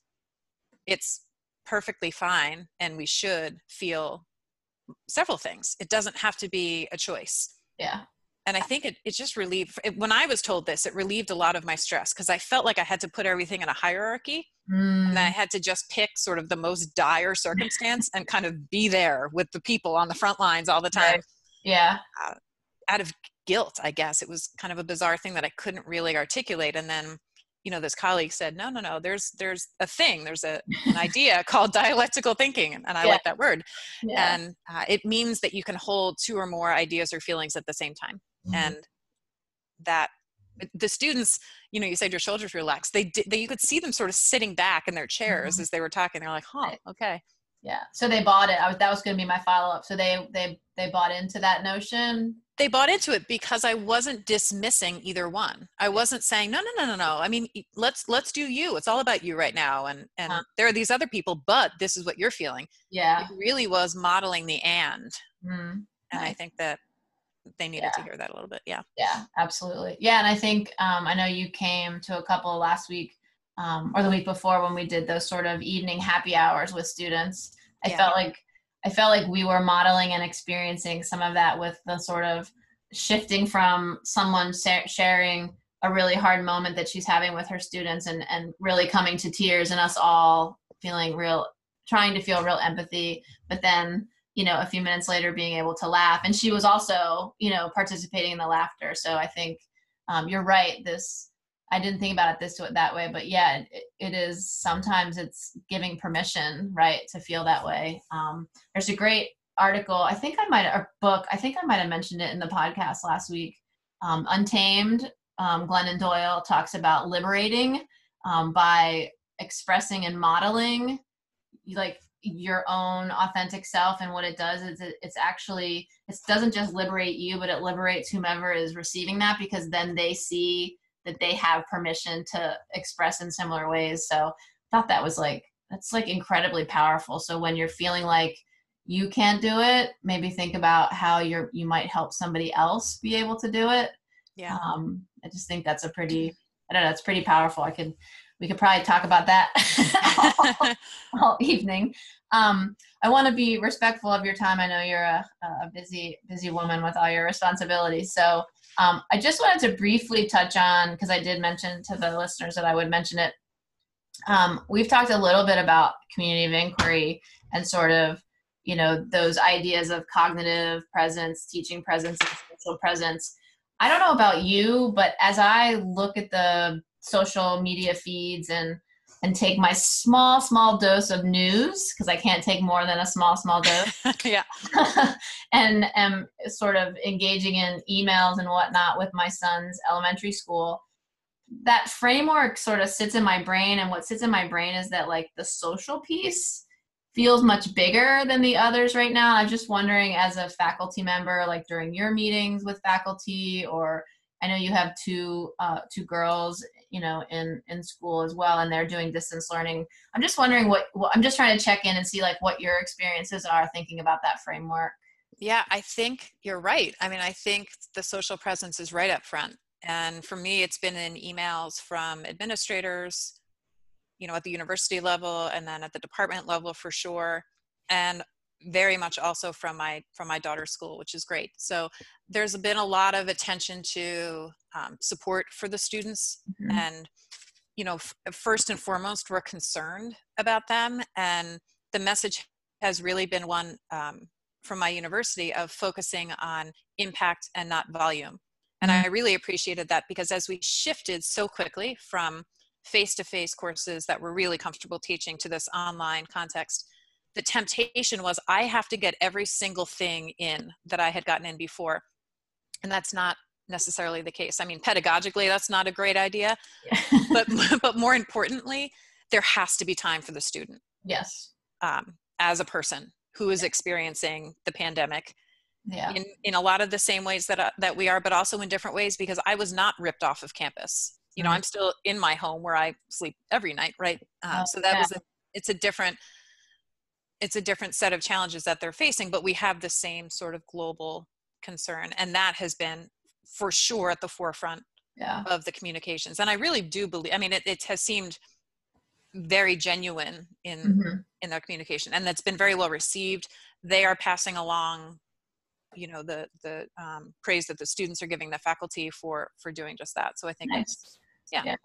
it's perfectly fine and we should feel several things. It doesn't have to be a choice. Yeah. And I think it, it just relieved, it, when I was told this, it relieved a lot of my stress because I felt like I had to put everything in a hierarchy mm. and I had to just pick sort of the most dire [laughs] circumstance and kind of be there with the people on the front lines all the time. Right. Yeah. Uh, out of guilt, I guess. It was kind of a bizarre thing that I couldn't really articulate. And then you know this colleague said no no no there's there's a thing there's a, an [laughs] idea called dialectical thinking and i yeah. like that word yeah. and uh, it means that you can hold two or more ideas or feelings at the same time mm-hmm. and that the students you know you said your shoulders relaxed they did they, you could see them sort of sitting back in their chairs mm-hmm. as they were talking they're like huh okay yeah so they bought it I was, that was going to be my follow-up so they they they bought into that notion they bought into it because I wasn't dismissing either one. I wasn't saying no, no, no, no, no. I mean, let's let's do you. It's all about you right now, and and huh. there are these other people, but this is what you're feeling. Yeah, it really was modeling the and, mm-hmm. and I think that they needed yeah. to hear that a little bit. Yeah, yeah, absolutely. Yeah, and I think um, I know you came to a couple last week um, or the week before when we did those sort of evening happy hours with students. I yeah. felt like I felt like we were modeling and experiencing some of that with the sort of shifting from someone sharing a really hard moment that she's having with her students and, and really coming to tears and us all feeling real, trying to feel real empathy, but then, you know, a few minutes later being able to laugh. And she was also, you know, participating in the laughter. So I think um, you're right. This I didn't think about it this that way, but yeah, it, it is sometimes it's giving permission, right, to feel that way. Um, there's a great article. I think I might a book. I think I might have mentioned it in the podcast last week. Um, Untamed. Um, Glennon Doyle talks about liberating um, by expressing and modeling, like your own authentic self and what it does is it, it's actually it doesn't just liberate you but it liberates whomever is receiving that because then they see that they have permission to express in similar ways. So I thought that was like that's like incredibly powerful. So when you're feeling like you can't do it, maybe think about how you're you might help somebody else be able to do it. Yeah. Um, I just think that's a pretty I don't know, it's pretty powerful. I could we could probably talk about that [laughs] all, all, evening. Um, I want to be respectful of your time. I know you're a, a busy busy woman with all your responsibilities. So um, I just wanted to briefly touch on, because I did mention to the listeners that I would mention it. Um, we've talked a little bit about community of inquiry and sort of, you know, those ideas of cognitive presence, teaching presence, and social presence. I don't know about you, but as I look at the social media feeds and and take my small, small dose of news because I can't take more than a small, small [laughs] dose. yeah. [laughs] and am sort of engaging in emails and whatnot with my son's elementary school. That framework sort of sits in my brain, and what sits in my brain is that like the social piece feels much bigger than the others right now. I'm just wondering, as a faculty member, like during your meetings with faculty, or I know you have two uh, two girls you know in in school as well and they're doing distance learning. I'm just wondering what, what i'm just trying to check in and see like what your experiences are thinking about that framework. Yeah i think you're right. I mean i think the social presence is right up front. And for me it's been in emails from administrators you know at the university level and then at the department level for sure. And very much also from my from my daughter's school which is great so there's been a lot of attention to um, support for the students mm-hmm. and you know f- first and foremost we're concerned about them and the message has really been one um, from my university of focusing on impact and not volume and mm-hmm. i really appreciated that because as we shifted so quickly from face-to-face courses that we're really comfortable teaching to this online context the temptation was I have to get every single thing in that I had gotten in before. And that's not necessarily the case. I mean, pedagogically, that's not a great idea. but, [laughs] [laughs] but more importantly, there has to be time for the student. Yes. Um, as a person who is experiencing the pandemic. Yeah. In, in a lot of the same ways that, uh, that we are, but also in different ways because I was not ripped off of campus. You know, mm-hmm. I'm still in my home where I sleep every night, right? Um, oh, so that yeah. was a, it's a different it's a different set of challenges that they're facing but we have the same sort of global concern and that has been for sure at the forefront yeah. of the communications and i really do believe i mean it, it has seemed very genuine in mm-hmm. in their communication and that's been very well received they are passing along you know the the um, praise that the students are giving the faculty for for doing just that so i think nice. it's yeah, yeah.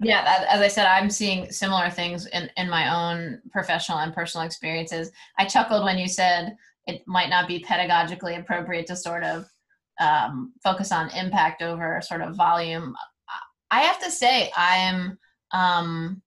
Yeah, as I said, I'm seeing similar things in, in my own professional and personal experiences. I chuckled when you said it might not be pedagogically appropriate to sort of um, focus on impact over sort of volume. I have to say, I'm um,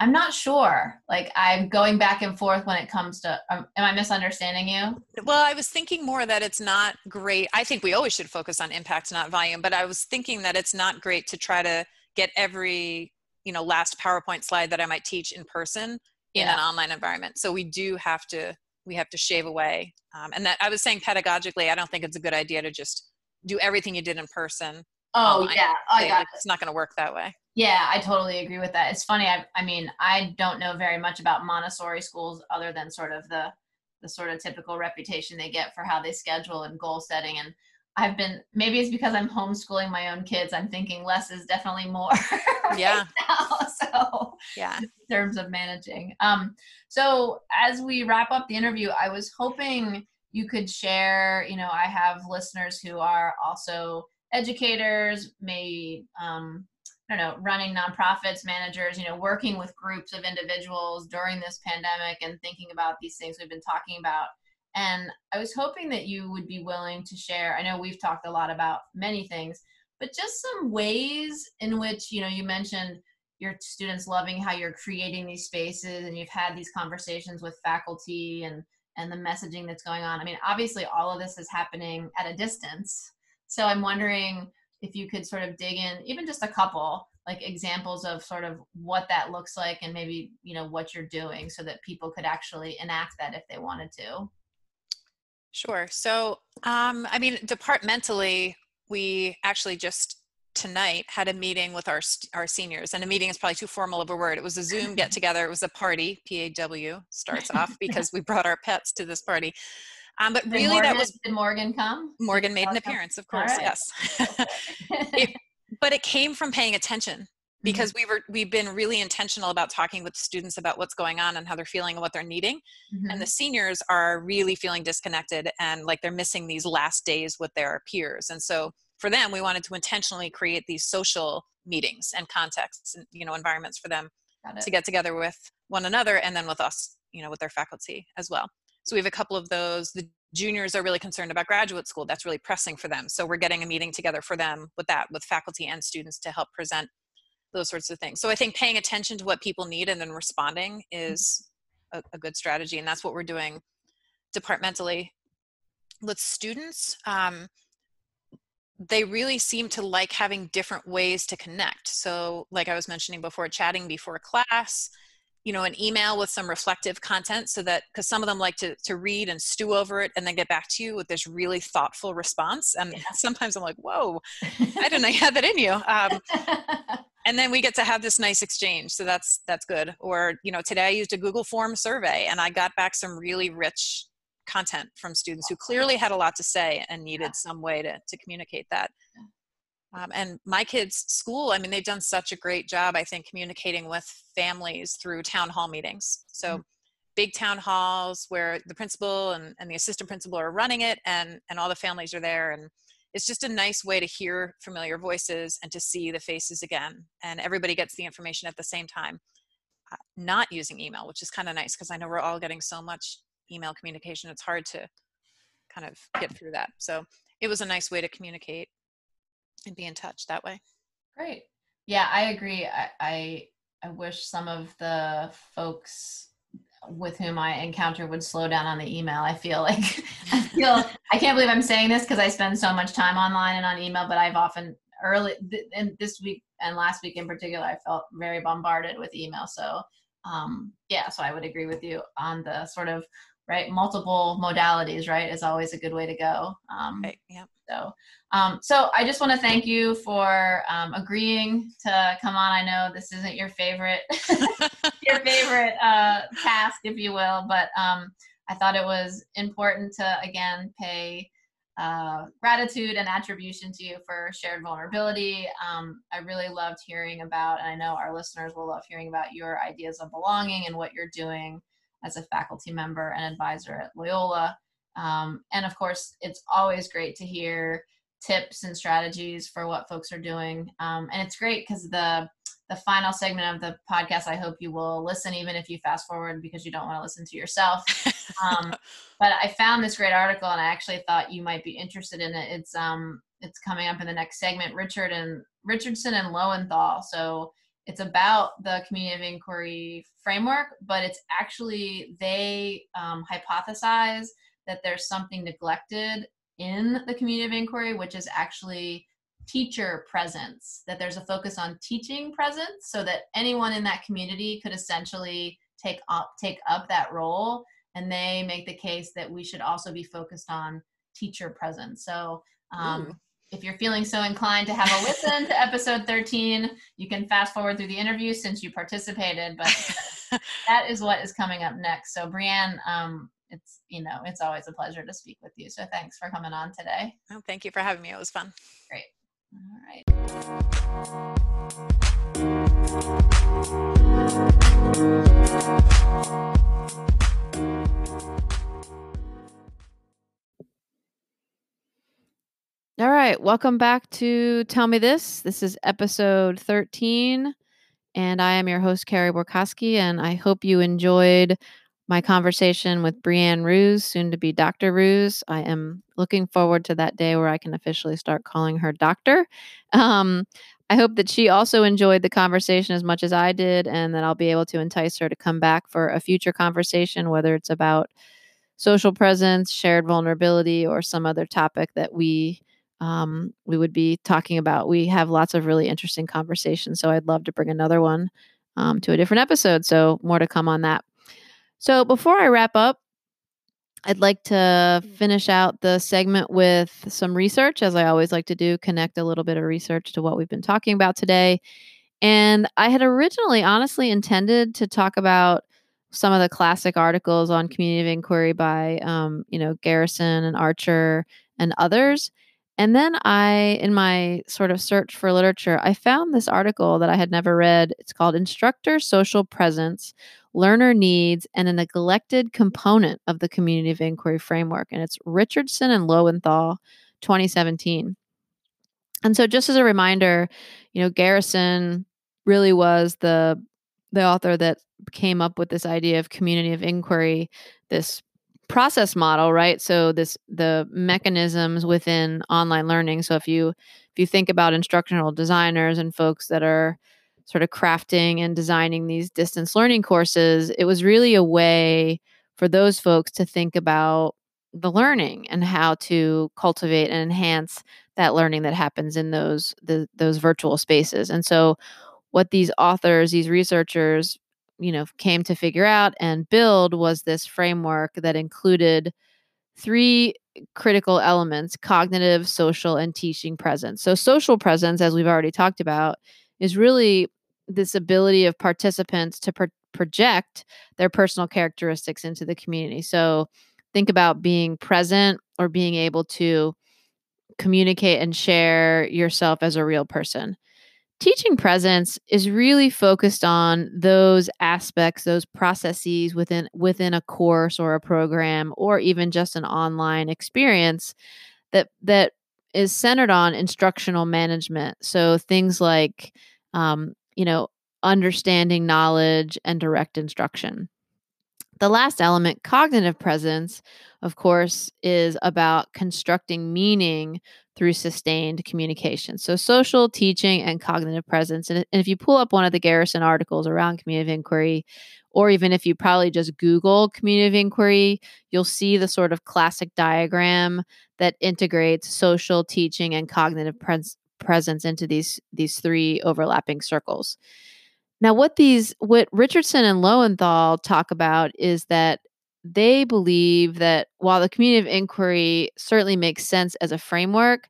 I'm not sure. Like I'm going back and forth when it comes to. Um, am I misunderstanding you? Well, I was thinking more that it's not great. I think we always should focus on impact, not volume. But I was thinking that it's not great to try to get every you know last PowerPoint slide that I might teach in person in yeah. an online environment. So we do have to we have to shave away. Um, and that I was saying pedagogically, I don't think it's a good idea to just do everything you did in person. Oh online. yeah, I got it's it. not going to work that way. Yeah, I totally agree with that. It's funny. I, I mean, I don't know very much about Montessori schools other than sort of the the sort of typical reputation they get for how they schedule and goal setting. And I've been maybe it's because I'm homeschooling my own kids. I'm thinking less is definitely more. [laughs] right yeah. Now, so yeah, in terms of managing. Um, so as we wrap up the interview, I was hoping you could share. You know, I have listeners who are also educators, may um, Don't know, running nonprofits, managers, you know, working with groups of individuals during this pandemic and thinking about these things we've been talking about. And I was hoping that you would be willing to share. I know we've talked a lot about many things, but just some ways in which, you know, you mentioned your students loving how you're creating these spaces and you've had these conversations with faculty and and the messaging that's going on. I mean, obviously all of this is happening at a distance. So I'm wondering if you could sort of dig in even just a couple like examples of sort of what that looks like and maybe you know what you're doing so that people could actually enact that if they wanted to. Sure. So um, i mean departmentally we actually just tonight had a meeting with our our seniors and a meeting is probably too formal of a word. It was a zoom [laughs] get together it was a party. Paw starts off [laughs] because we brought our pets to this party um, but really, Morgan, that was did Morgan come? Morgan made an appearance, of course. Right. Yes, [laughs] it, but it came from paying attention because mm-hmm. we were we've been really intentional about talking with students about what's going on and how they're feeling and what they're needing mm-hmm. and the seniors are really feeling disconnected and like they're missing these last days with their peers and so for them we wanted to intentionally create these social meetings and contexts and you know environments for them to get together with one another and then with us you know with their faculty as well so we have a couple of those. The juniors are really concerned about graduate school. That's really pressing for them. So we're getting a meeting together for them with that, with faculty and students to help present those sorts of things. So I think paying attention to what people need and then responding mm-hmm. is a, a good strategy. And that's what we're doing departmentally with students. Um, they really seem to like having different ways to connect. So, like I was mentioning before, chatting before class, you know an email with some reflective content so that because some of them like to, to read and stew over it and then get back to you with this really thoughtful response. And yeah. [laughs] sometimes i'm like whoa i didn't know you had that in you. Um, [laughs] and then we get to have this nice exchange. So that's that's good. Or you know today i used a google form survey and i got back some really rich content from students who clearly had a lot to say and needed yeah. some way to, to communicate that Um, and my kids' school, I mean, they've done such a great job, I think, communicating with families through town hall meetings. So, mm-hmm. big town halls where the principal and, and the assistant principal are running it, and, and all the families are there. And it's just a nice way to hear familiar voices and to see the faces again. And everybody gets the information at the same time. Uh, not using email, which is kind of nice because I know we're all getting so much email communication. It's hard to kind of get through that. So it was a nice way to communicate and be in touch that way. Great. Yeah, I agree. I, I, I wish some of the folks with whom I encounter would slow down on the email. I feel like [laughs] I feel I can't believe I'm saying this because I spend so much time online and on email, but I've often early and this week and last week in particular, I felt very bombarded with email. So um, yeah, so I would agree with you on the sort of right multiple modalities. Right is always a good way to go. Um, right. Yeah. So, um, so I just want to thank you for um, agreeing to come on. I know this isn't your favorite, [laughs] your favorite uh, task, if you will, but um, I thought it was important to again pay uh, gratitude and attribution to you for shared vulnerability. Um, I really loved hearing about, and I know our listeners will love hearing about your ideas of belonging and what you're doing as a faculty member and advisor at Loyola. Um, and of course, it's always great to hear tips and strategies for what folks are doing. Um, and it's great because the the final segment of the podcast, I hope you will listen, even if you fast forward because you don't want to listen to yourself. Um, [laughs] but I found this great article, and I actually thought you might be interested in it. It's um it's coming up in the next segment. Richard and Richardson and Lowenthal. So it's about the community of inquiry framework, but it's actually they um, hypothesize that there's something neglected in the community of inquiry, which is actually teacher presence, that there's a focus on teaching presence so that anyone in that community could essentially take up take up that role and they make the case that we should also be focused on teacher presence. So um, if you're feeling so inclined to have a listen to episode 13, you can fast forward through the interview since you participated, but [laughs] that is what is coming up next. So Brianne, um, it's you know it's always a pleasure to speak with you. So thanks for coming on today. Oh, thank you for having me. It was fun. Great. All right All right, welcome back to Tell Me This. This is episode 13, and I am your host, Carrie Borkowski, and I hope you enjoyed my conversation with Brianne Roos, soon to be Dr. Roos. I am looking forward to that day where I can officially start calling her doctor. Um, I hope that she also enjoyed the conversation as much as I did, and that I'll be able to entice her to come back for a future conversation, whether it's about social presence, shared vulnerability, or some other topic that we um, we would be talking about. We have lots of really interesting conversations, so I'd love to bring another one um, to a different episode. So more to come on that. So before I wrap up, I'd like to finish out the segment with some research, as I always like to do, connect a little bit of research to what we've been talking about today. And I had originally honestly intended to talk about some of the classic articles on community of inquiry by, um, you know, Garrison and Archer and others. And then I, in my sort of search for literature, I found this article that I had never read. It's called Instructor Social Presence Learner Needs and a Neglected Component of the Community of Inquiry Framework. And it's Richardson and Lowenthal, 2017. And so, just as a reminder, you know, Garrison really was the the author that came up with this idea of community of inquiry, this process model right? So this the mechanisms within online learning. So if you if you think about instructional designers and folks that are sort of crafting and designing these distance learning courses it was really a way for those folks to think about the learning and how to cultivate and enhance that learning that happens in those the, those virtual spaces. And so what these authors these researchers you know came to figure out and build was this framework that included three critical elements cognitive social and teaching presence so social presence as we've already talked about is really this ability of participants to pro- project their personal characteristics into the community so think about being present or being able to communicate and share yourself as a real person. Teaching presence is really focused on those aspects, those processes within within a course or a program or even just an online experience that that is centered on instructional management. So things like um, you know, understanding knowledge and direct instruction. The last element, cognitive presence, of course, is about constructing meaning through sustained communication. So, social, teaching, and cognitive presence. And, if you pull up one of the Garrison articles around community of inquiry, or even if you probably just Google community of inquiry, you'll see the sort of classic diagram that integrates social, teaching, and cognitive pres- presence into these these three overlapping circles. Now, what these what Richardson and Lowenthal talk about is that they believe that while the community of inquiry certainly makes sense as a framework,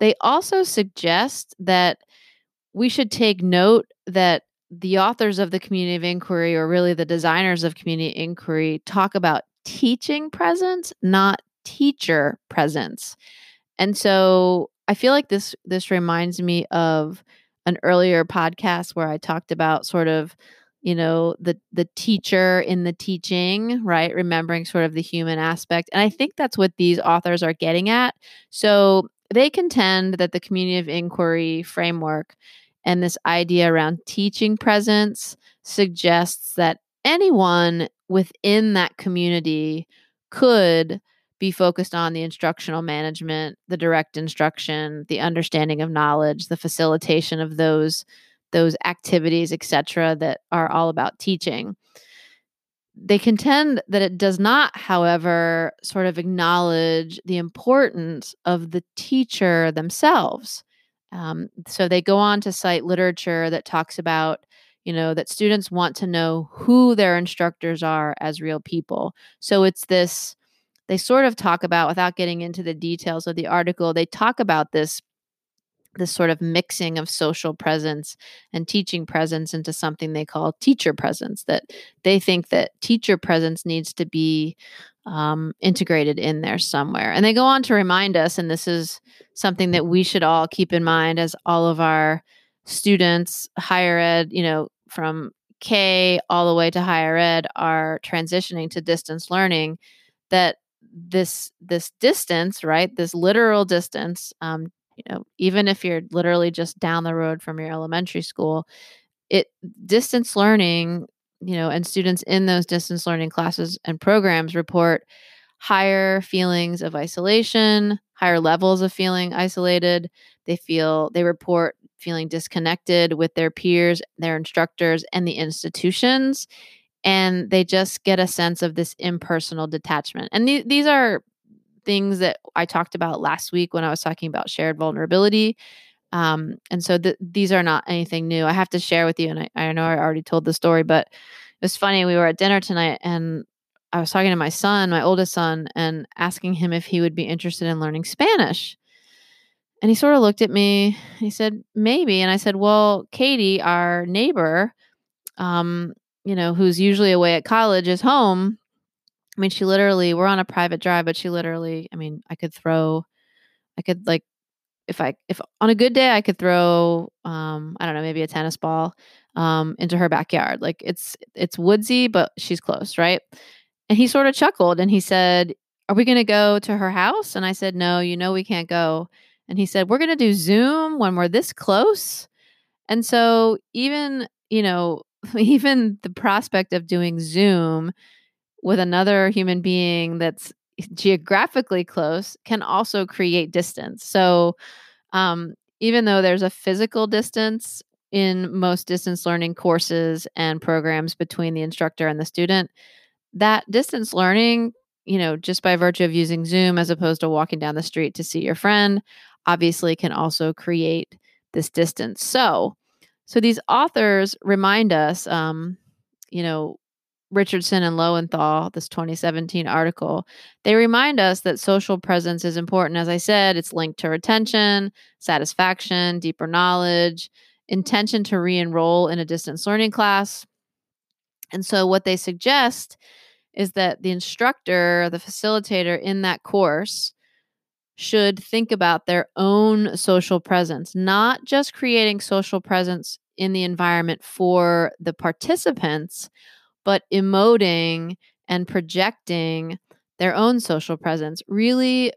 they also suggest that we should take note that the authors of the community of inquiry, or really the designers of community inquiry, talk about teaching presence, not teacher presence. And so I feel like this this reminds me of an earlier podcast where I talked about sort of you know the the teacher in the teaching right? Remembering sort of the human aspect and i think that's what these authors are getting at. So they contend that the community of inquiry framework and this idea around teaching presence suggests that anyone within that community could be focused on the instructional management, the direct instruction, the understanding of knowledge, the facilitation of those those activities, etc., that are all about teaching. They contend that it does not, however, sort of acknowledge the importance of the teacher themselves. Um, so they go on to cite literature that talks about you know that students want to know who their instructors are as real people so it's this they sort of talk about without getting into the details of the article they talk about this this sort of mixing of social presence and teaching presence into something they call teacher presence that they think that teacher presence needs to be um, integrated in there somewhere. And they go on to remind us and this is something that we should all keep in mind as all of our students higher ed you know from k all the way to higher ed are transitioning to distance learning that this this distance right this literal distance um, you know even if you're literally just down the road from your elementary school it distance learning you know and students in those distance learning classes and programs report higher feelings of isolation higher levels of feeling isolated they feel they report feeling disconnected with their peers their instructors and the institutions and they just get a sense of this impersonal detachment. And th- these are things that I talked about last week when I was talking about shared vulnerability. Um, and so th- these are not anything new. I have to share with you, and I, I know I already told the story, but it was funny. We were at dinner tonight, and I was talking to my son, my oldest son, and asking him if he would be interested in learning Spanish. And he sort of looked at me. He said, maybe. And I said, well, Katie, our neighbor, um, you know, who's usually away at college is home. Mean, she literally, we're on a private drive, but she literally, I mean, I could throw, I could like, if I, if on a good day, I could throw, um, I don't know, maybe a tennis ball, um, into her backyard. Like it's, it's woodsy, but she's close, right? And he sort of chuckled and he said, Are we going to go to her house? And I said, No, you know, we can't go. And he said, We're going to do Zoom when we're this close. And so, even, you know, [laughs] even the prospect of doing Zoom with another human being that's geographically close can also create distance. So, um, even though there's a physical distance in most distance learning courses and programs between the instructor and the student, that distance learning, you know, just by virtue of using Zoom as opposed to walking down the street to see your friend, obviously can also create this distance. So, so these authors remind us, um, you know, Richardson and Lowenthal, this 2017 article, they remind us that social presence is important. As I said, it's linked to retention, satisfaction, deeper knowledge, intention to re enroll in a distance learning class. And so, what they suggest is that the instructor, the facilitator in that course, should think about their own social presence, not just creating social presence in the environment for the participants, but emoting and projecting their own social presence, really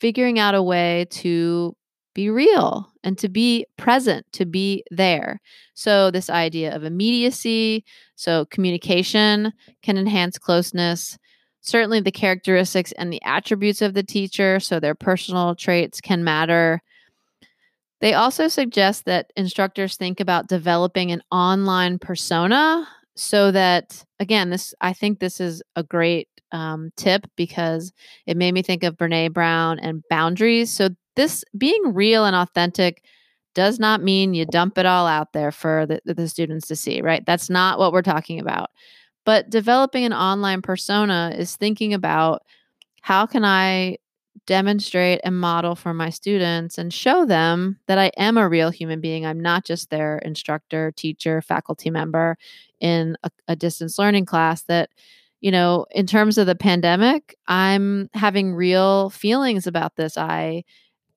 figuring out a way to be real and to be present, to be there. So, this idea of immediacy, so communication can enhance closeness. Certainly, the characteristics and the attributes of the teacher, so their personal traits can matter. They also suggest that instructors think about developing an online persona so that, again, this I think this is a great um, tip because it made me think of Brene Brown and boundaries. So, this being real and authentic does not mean you dump it all out there for the, the students to see, right? That's not what we're talking about. But developing an online persona is thinking about how can I demonstrate and model for my students and show them that I am a real human being. I'm not just their instructor, teacher, faculty member in a, a distance learning class that you know, in terms of the pandemic, I'm having real feelings about this. I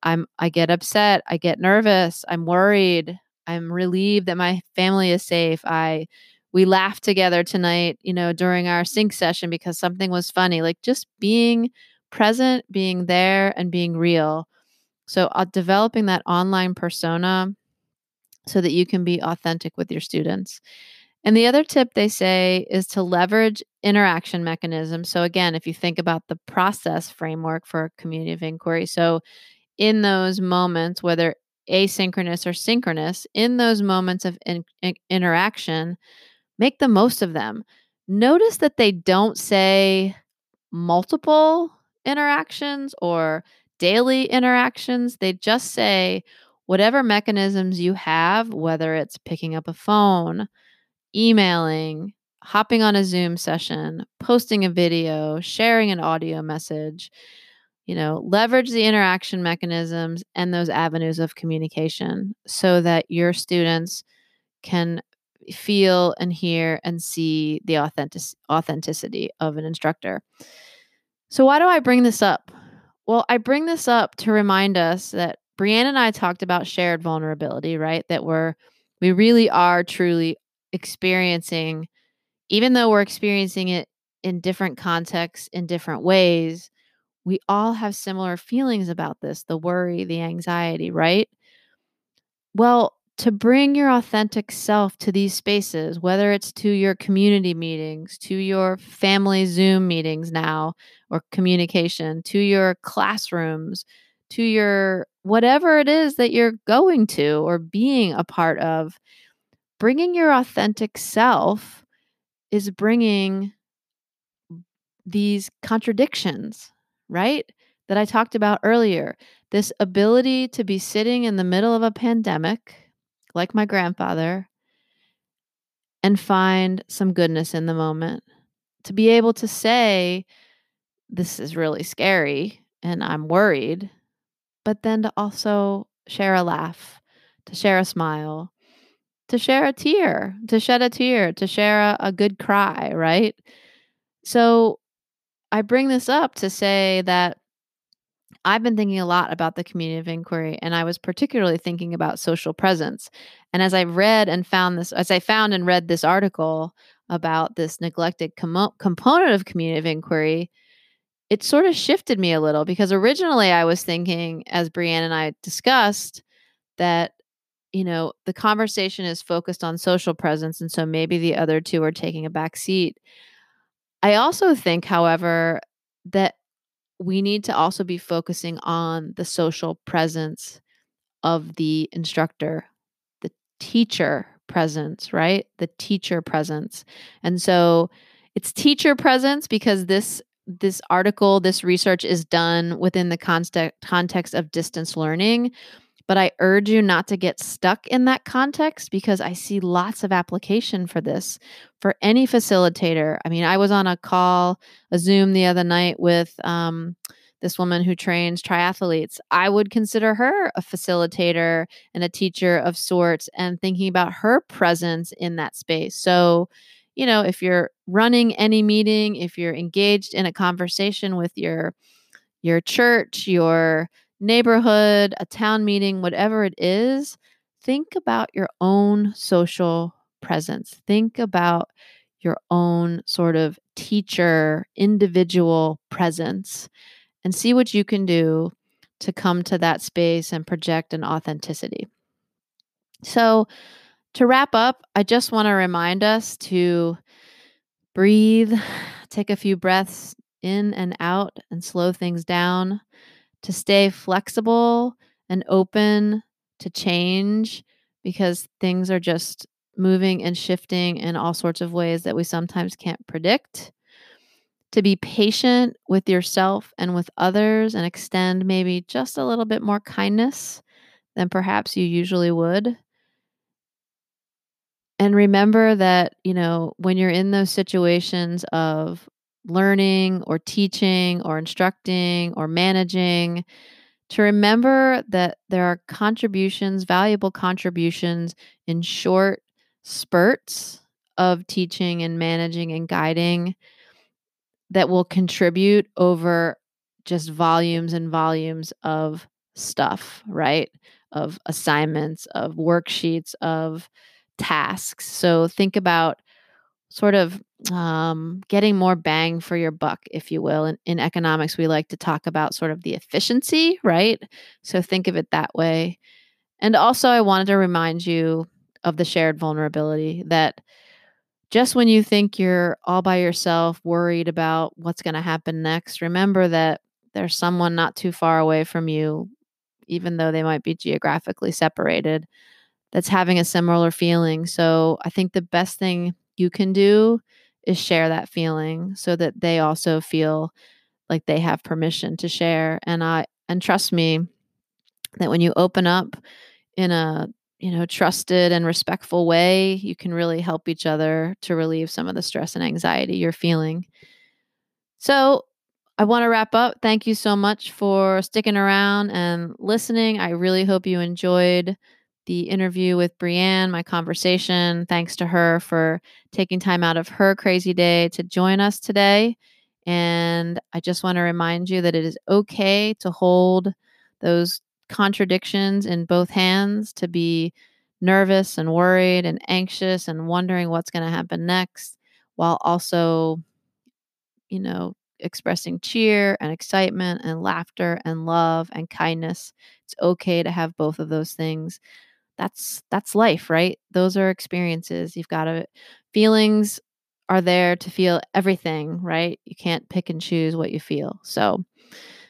I'm I get upset, I get nervous, I'm worried, I'm relieved that my family is safe. I we laughed together tonight, you know, during our sync session because something was funny. Like just being present, being there and being real. So, uh, developing that online persona so that you can be authentic with your students. And the other tip they say is to leverage interaction mechanisms. So, again, if you think about the process framework for a community of inquiry, so in those moments, whether asynchronous or synchronous, in those moments of in, in, interaction, make the most of them. Notice that they don't say multiple interactions or daily interactions. They just say whatever mechanisms you have, whether it's picking up a phone, emailing, hopping on a Zoom session, posting a video, sharing an audio message, you know, leverage the interaction mechanisms and those avenues of communication so that your students can feel and hear and see the authentic authenticity of an instructor. So why do I bring this up? Well, I bring this up to remind us that Brianne and I talked about shared vulnerability, right? That we're we really are truly experiencing, even though we're experiencing it in different contexts, in different ways, we all have similar feelings about this the worry, the anxiety, right? Well, to bring your authentic self to these spaces, whether it's to your community meetings, to your family Zoom meetings now, or communication, to your classrooms, to your whatever it is that you're going to or being a part of, bringing your authentic self is bringing these contradictions, right? That I talked about earlier. This ability to be sitting in the middle of a pandemic, like my grandfather, and find some goodness in the moment. To be able to say, this is really scary and I'm worried, but then to also share a laugh, to share a smile, to share a tear, to shed a tear, to share a, a good cry, right? So I bring this up to say that I've been thinking a lot about the community of inquiry, and I was particularly thinking about social presence. And as I read and found this, as I found and read this article about this neglected com- component of community of inquiry, it sort of shifted me a little because originally I was thinking, as Brianne and I discussed, that you know, the conversation is focused on social presence. And so maybe the other two are taking a back seat. I also think, however, that we need to also be focusing on the social presence of the instructor, the teacher presence, right? The teacher presence. And so it's teacher presence because this this article, this research is done within the context context of distance learning. But I urge you not to get stuck in that context because I see lots of application for this for any facilitator. I mean, I was on a call, a Zoom the other night with um, this woman who trains triathletes. I would consider her a facilitator and a teacher of sorts and thinking about her presence in that space. So, you know, if you're running any meeting, if you're engaged in a conversation with your your church, your neighborhood, a town meeting, whatever it is, think about your own social presence. Think about your own sort of teacher, individual presence, and see what you can do to come to that space and project an authenticity. So, to wrap up, I just want to remind us to breathe, take a few breaths in and out, and slow things down, to stay flexible and open to change because things are just moving and shifting in all sorts of ways that we sometimes can't predict. To be patient with yourself and with others and extend maybe just a little bit more kindness than perhaps you usually would. And remember that, you know, when you're in those situations of learning or teaching or instructing or managing, to remember that there are contributions, valuable contributions in short spurts of teaching and managing and guiding that will contribute over just volumes and volumes of stuff, right? Of assignments, of worksheets, of tasks. So think about sort of um, getting more bang for your buck, if you will. In, in economics, we like to talk about sort of the efficiency, right? So think of it that way. And also, I wanted to remind you of the shared vulnerability that just when you think you're all by yourself, worried about what's going to happen next, remember that there's someone not too far away from you, even though they might be geographically separated, that's having a similar feeling. So I think the best thing you can do is share that feeling so that they also feel like they have permission to share. And I and trust me that when you open up in a you know trusted and respectful way, you can really help each other to relieve some of the stress and anxiety you're feeling. So I want to wrap up. Thank you so much for sticking around and listening. I really hope you enjoyed the interview with Brianne, my conversation. Thanks to her for taking time out of her crazy day to join us today. And I just want to remind you that it is okay to hold those contradictions in both hands, to be nervous and worried and anxious and wondering what's going to happen next, while also, you know, expressing cheer and excitement and laughter and love and kindness. It's okay to have both of those things that's that's life right? Those are experiences. You've got to feelings are there to feel everything right? You can't pick and choose what you feel. So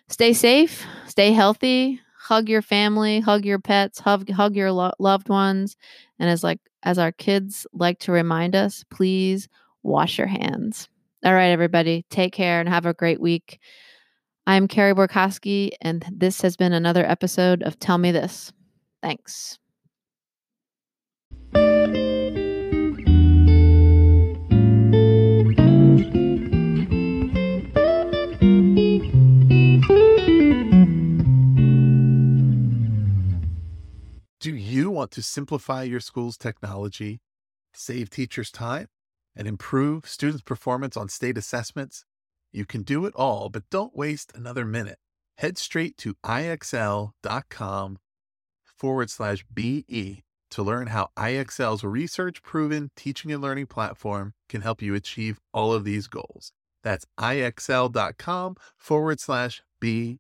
stay safe stay healthy hug your family hug your pets hug hug your lo- loved ones. And as like as our kids like to remind us please wash your hands. All right everybody take care and have a great week. I'm carrie borkowski and this has been another episode of tell me this. Thanks do you want to simplify your school's technology, save teachers time, and improve students' performance on state assessments? You can do it all, but don't waste another minute. Head straight to ixl.com forward slash BE to learn how IXL's research proven teaching and learning platform can help you achieve all of these goals. That's ixl.com forward slash BE.